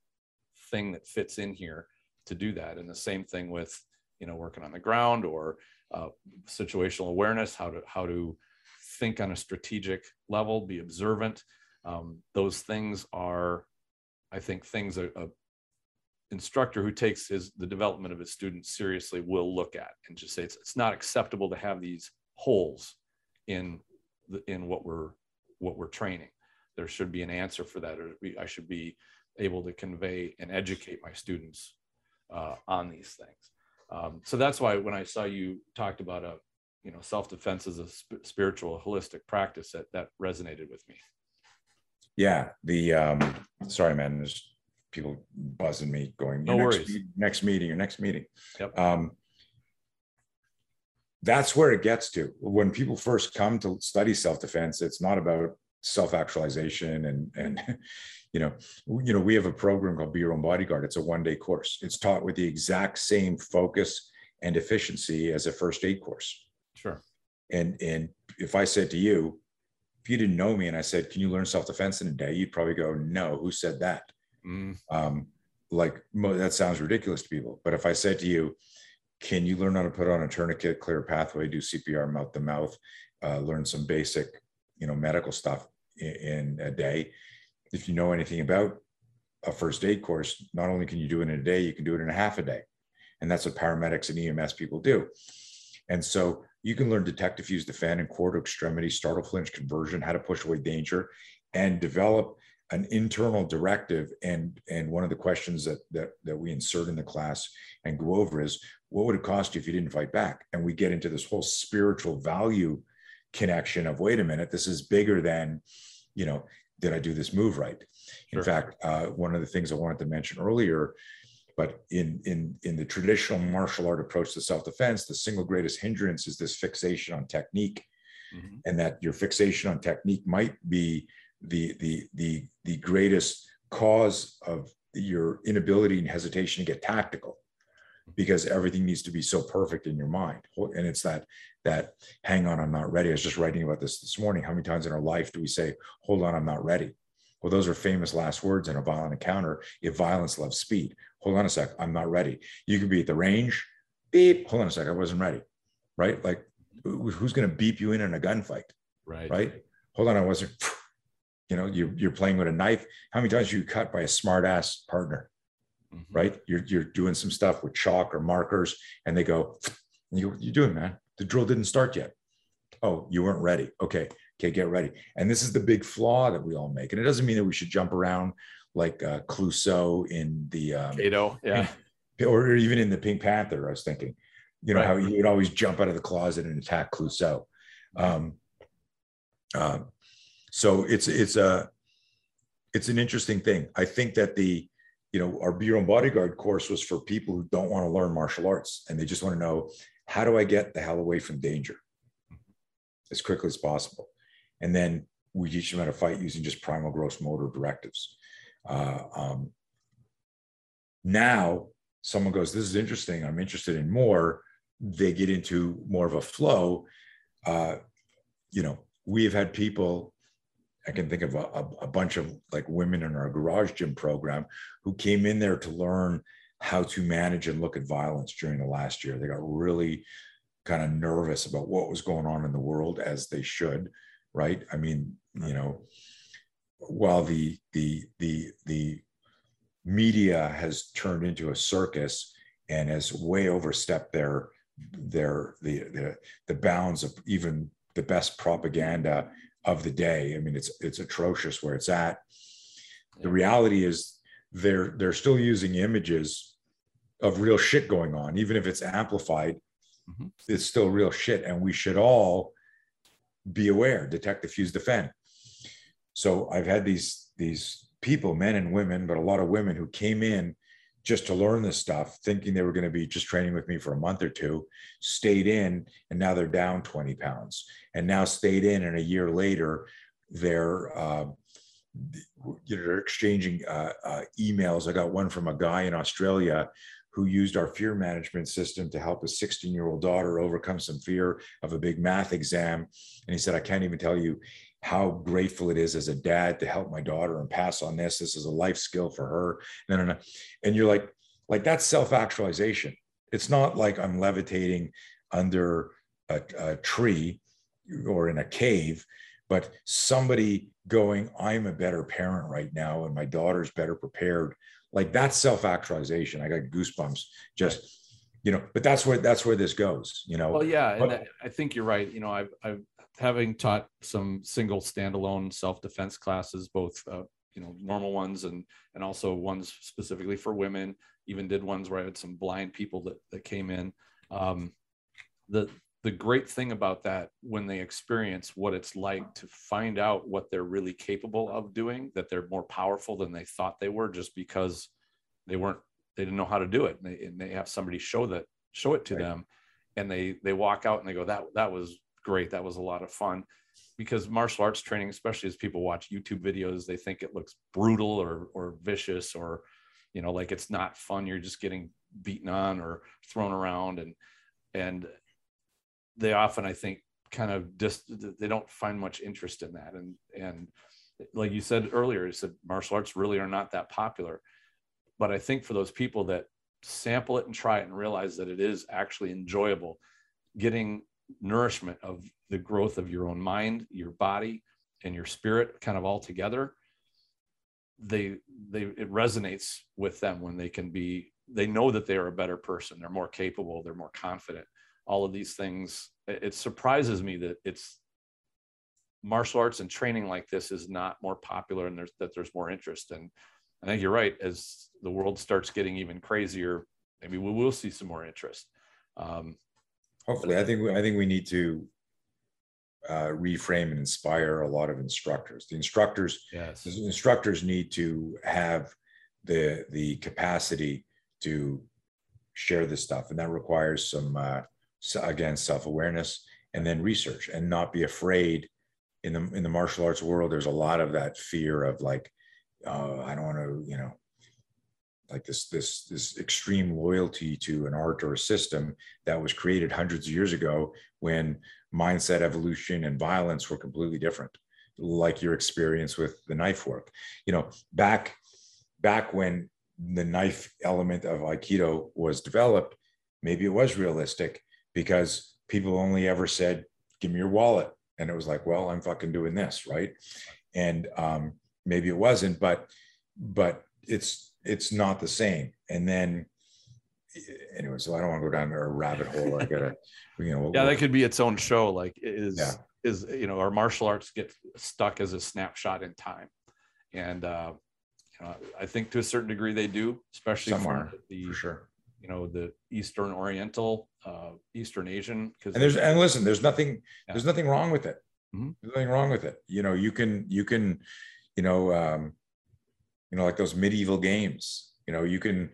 thing that fits in here to do that. And the same thing with, you know, working on the ground or uh, situational awareness, how to, how to think on a strategic level, be observant. Um, those things are, I think, things a, a instructor who takes his the development of his students seriously will look at and just say it's, it's not acceptable to have these holes in the, in what we're what we're training. There should be an answer for that, or I should be able to convey and educate my students uh, on these things. Um, so that's why when I saw you talked about a you know self-defense as a sp- spiritual holistic practice that that resonated with me yeah the um sorry man there's people buzzing me going no next, worries. next meeting your next meeting yep. um that's where it gets to. When people first come to study self-defense it's not about self-actualization and and you know you know we have a program called be your own bodyguard. It's a one day course. It's taught with the exact same focus and efficiency as a first aid course. Sure. And and if i said to you if you didn't know me and i said can you learn self-defense in a day? you'd probably go no who said that? Mm. um, like that sounds ridiculous to people. But if I said to you, can you learn how to put on a tourniquet, clear a pathway, do CPR mouth to mouth, uh, learn some basic, you know, medical stuff in, in, a day? If you know anything about a first aid course, not only can you do it in a day, you can do it in a half a day. And that's what paramedics and EMS people do. And so you can learn detect, diffuse, defend, and to extremity, startle, flinch, conversion, how to push away danger, and develop an internal directive. And and one of the questions that that that we insert in the class and go over is, what would it cost you if you didn't fight back? And we get into this whole spiritual value connection of, wait a minute, this is bigger than, you know, did I do this move right? Sure. In fact, uh, one of the things I wanted to mention earlier but in, in, in the traditional martial art approach to self-defense, the single greatest hindrance is this fixation on technique. Mm-hmm. And that your fixation on technique might be the, the, the, the greatest cause of your inability and hesitation to get tactical because everything needs to be so perfect in your mind and it's that that hang on i'm not ready i was just writing about this this morning how many times in our life do we say hold on i'm not ready well those are famous last words in a violent encounter if violence loves speed hold on a sec, I'm not ready. You could be at the range, beep, hold on a sec, I wasn't ready. Right? Like who's going to beep you in in a gunfight? Right. Right. Hold on, I wasn't. You know, you're, you're playing with a knife. How many times are you cut by a smart ass partner? Mm-hmm. Right. You're, you're doing some stuff with chalk or markers and they go, you, you're doing, man. The drill didn't start yet. Oh, you weren't ready. Okay. Okay. Get ready. And this is the big flaw that we all make. And it doesn't mean that we should jump around like uh, Clouseau in the um, Cato, yeah, or even in the Pink Panther. I was thinking, you know, right. how he would always jump out of the closet and attack Clouseau. Um, uh, so it's it's a it's an interesting thing. I think that the you know our Be Your Own Bodyguard course was for people who don't want to learn martial arts and they just want to know how do I get the hell away from danger as quickly as possible, and then we teach them how to fight using just primal gross motor directives. Uh, um, now, someone goes, This is interesting. I'm interested in more. They get into more of a flow. Uh, you know, we have had people, I can think of a, a bunch of like women in our garage gym program who came in there to learn how to manage and look at violence during the last year. They got really kind of nervous about what was going on in the world as they should, right? I mean, you know, while the the the the media has turned into a circus and has way overstepped their their the the, the bounds of even the best propaganda of the day. I mean, it's it's atrocious where it's at. The reality is they're they're still using images of real shit going on, even if it's amplified. Mm-hmm. It's still real shit, and we should all be aware. Detect, diffuse, defend. So I've had these these people, men and women, but a lot of women who came in just to learn this stuff, thinking they were going to be just training with me for a month or two, stayed in, and now they're down 20 pounds, and now stayed in, and a year later, they're uh, you know they're exchanging uh, uh, emails. I got one from a guy in Australia who used our fear management system to help a 16 year old daughter overcome some fear of a big math exam. And he said, I can't even tell you how grateful it is as a dad to help my daughter and pass on this. This is a life skill for her. No, no, no. And you're like, like that's self-actualization. It's not like I'm levitating under a, a tree or in a cave, but somebody going, I'm a better parent right now, and my daughter's better prepared. Like that's self-actualization. I got goosebumps just you know but that's where that's where this goes you know well yeah and but, i think you're right you know i've i've having taught some single standalone self-defense classes, both uh, you know normal ones and and also ones specifically for women. Even did ones where I had some blind people that that came in. Um, the the great thing about that when they experience what it's like to find out what they're really capable of doing, that they're more powerful than they thought they were, just because they weren't they didn't know how to do it, and they, and they have somebody show that show it to right. them, and they they walk out and they go that that was great. That was a lot of fun because martial arts training, especially as people watch YouTube videos, they think it looks brutal or or vicious or you know like it's not fun. You're just getting beaten on or thrown around and and they often I think kind of just they don't find much interest in that and and like you said earlier, you said martial arts really are not that popular. but I think for those people that sample it and try it and realize that it is actually enjoyable, getting nourishment of the growth of your own mind, your body, and your spirit kind of all together, they they it resonates with them when they can be they know that they are a better person, they're more capable, they're more confident. All of these things. It surprises me that it's martial arts and training like this is not more popular and there's that there's more interest. And I think you're right. As the world starts getting even crazier, maybe we will see some more interest. Um, Hopefully, I think we, I think we need to uh, reframe and inspire a lot of instructors. The instructors, yes, the instructors need to have the the capacity to share this stuff, and that requires some uh, again self awareness and then research, and not be afraid. In the in the martial arts world, there's a lot of that fear of like, uh, I don't want to, you know, like this this this extreme loyalty to an art or a system that was created hundreds of years ago when mindset evolution and violence were completely different like your experience with the knife work. You know back back when the knife element of aikido was developed maybe it was realistic because people only ever said give me your wallet. And it was like well i'm fucking doing this right? And um, maybe it wasn't but but it's it's not the same. And then anyway, so I don't want to go down a rabbit hole. I gotta, you know. yeah, that could be its own show. Like is yeah. is you know our martial arts get stuck as a snapshot in time, and uh, you know, I think to a certain degree they do, especially Somewhere, the for sure. You know the Eastern Oriental, uh, Eastern Asian. Because and there's and listen, there's nothing, yeah. there's nothing wrong with it. Mm-hmm. There's nothing wrong with it. You know, you can you can, you know, um, you know, like those medieval games. You know, you can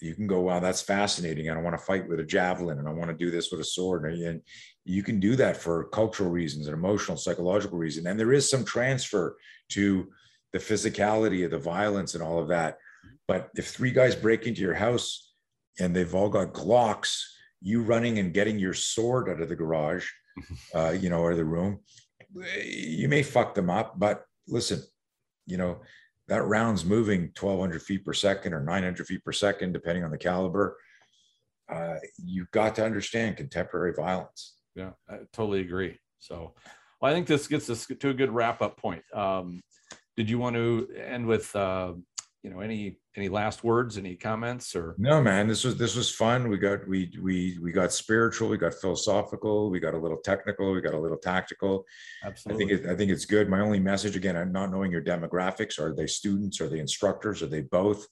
you can go, wow, that's fascinating. I don't want to fight with a javelin and I want to do this with a sword. And you can do that for cultural reasons and emotional, psychological reason. And there is some transfer to the physicality of the violence and all of that. But if three guys break into your house and they've all got Glocks, you running and getting your sword out of the garage, uh, you know, or the room, you may fuck them up. But listen, you know, that round's moving 1200 feet per second or 900 feet per second, depending on the caliber. Uh, you've got to understand contemporary violence. Yeah, I totally agree. So, well, I think this gets us to a good wrap up point. Um, did you want to end with uh, you know any any last words any comments or? No man this was this was fun. We got we we we got spiritual we got philosophical we got a little technical we got a little tactical. Absolutely i think it, i think it's good. My only message again i'm not knowing your demographics. Are they students? Are they instructors? Are they both?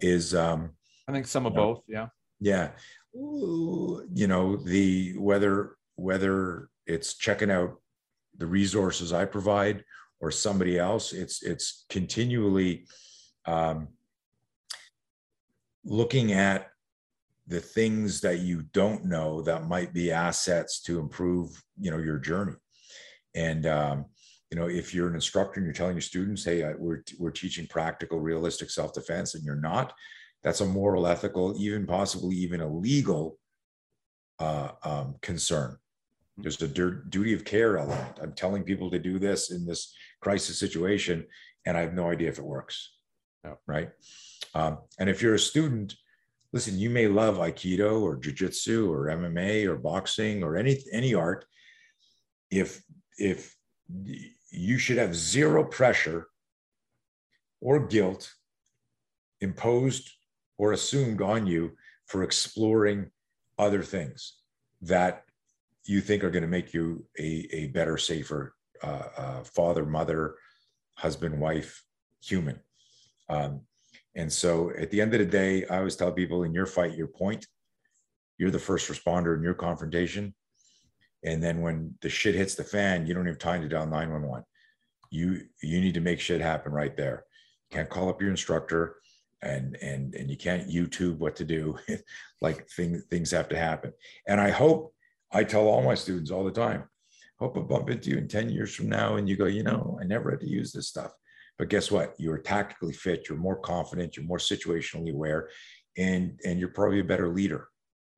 Is um i think some of you know, both yeah. yeah. You know the whether whether it's checking out the resources i provide or somebody else it's it's continually um, looking at the things that you don't know that might be assets to improve you know your journey. And um, you know if you're an instructor and you're telling your students hey I, we're, we're teaching practical realistic self-defense and you're not that's a moral ethical even possibly even a legal uh, um, concern. Mm-hmm. there's a duty of care element. I'm telling people to do this in this crisis situation and i have no idea if it works yeah. right? Um, and if you're a student, listen, you may love Aikido or Jiu-Jitsu or MMA or boxing or any any art. If if you should have zero pressure or guilt imposed or assumed on you for exploring other things that you think are going to make you a, a better, safer uh, uh, father, mother, husband, wife, human. Um, and so at the end of the day, I always tell people in your fight, your point, you're the first responder in your confrontation. And then when the shit hits the fan, you don't have time to dial 911. You you need to make shit happen right there. You can't call up your instructor and and and you can't YouTube what to do. like things things have to happen. And I hope I tell all my students all the time, hope I bump into you in 10 years from now and you go, you know, I never had to use this stuff. But guess what? You're tactically fit. You're more confident. You're more situationally aware, and and you're probably a better leader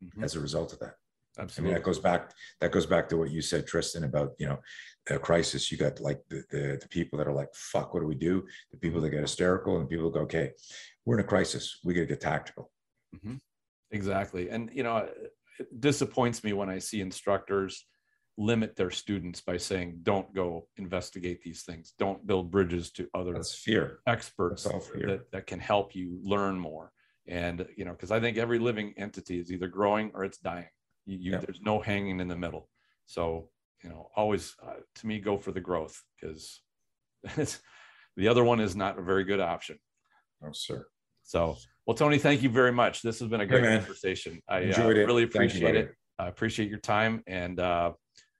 mm-hmm. as a result of that. Absolutely. I mean, that goes back that goes back to what you said, Tristan, about you know a crisis. You got like the, the, the people that are like, "Fuck, what do we do?" The people that get hysterical, and people go, "Okay, we're in a crisis. We got to get tactical." Mm-hmm. Exactly, and you know, it disappoints me when I see instructors limit their students by saying, "Don't go investigate these things. Don't build bridges to other That's fear experts fear. That, that can help you learn more." And you know, because I think every living entity is either growing or it's dying you, you there's no hanging in the middle. So you know, always uh, to me go for the growth because the other one is not a very good option. Oh, sir. So, well, Tony, thank you very much. This has been a great hey, conversation. I uh, really appreciate you, it. I appreciate your time, and uh,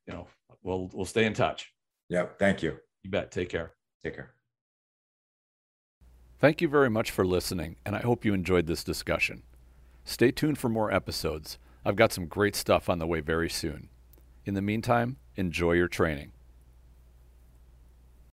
you know, we'll we'll stay in touch. Yep. Thank you. You bet. Take care. Take care. Thank you very much for listening, and I hope you enjoyed this discussion. Stay tuned for more episodes. I've got some great stuff on the way very soon. In the meantime, enjoy your training.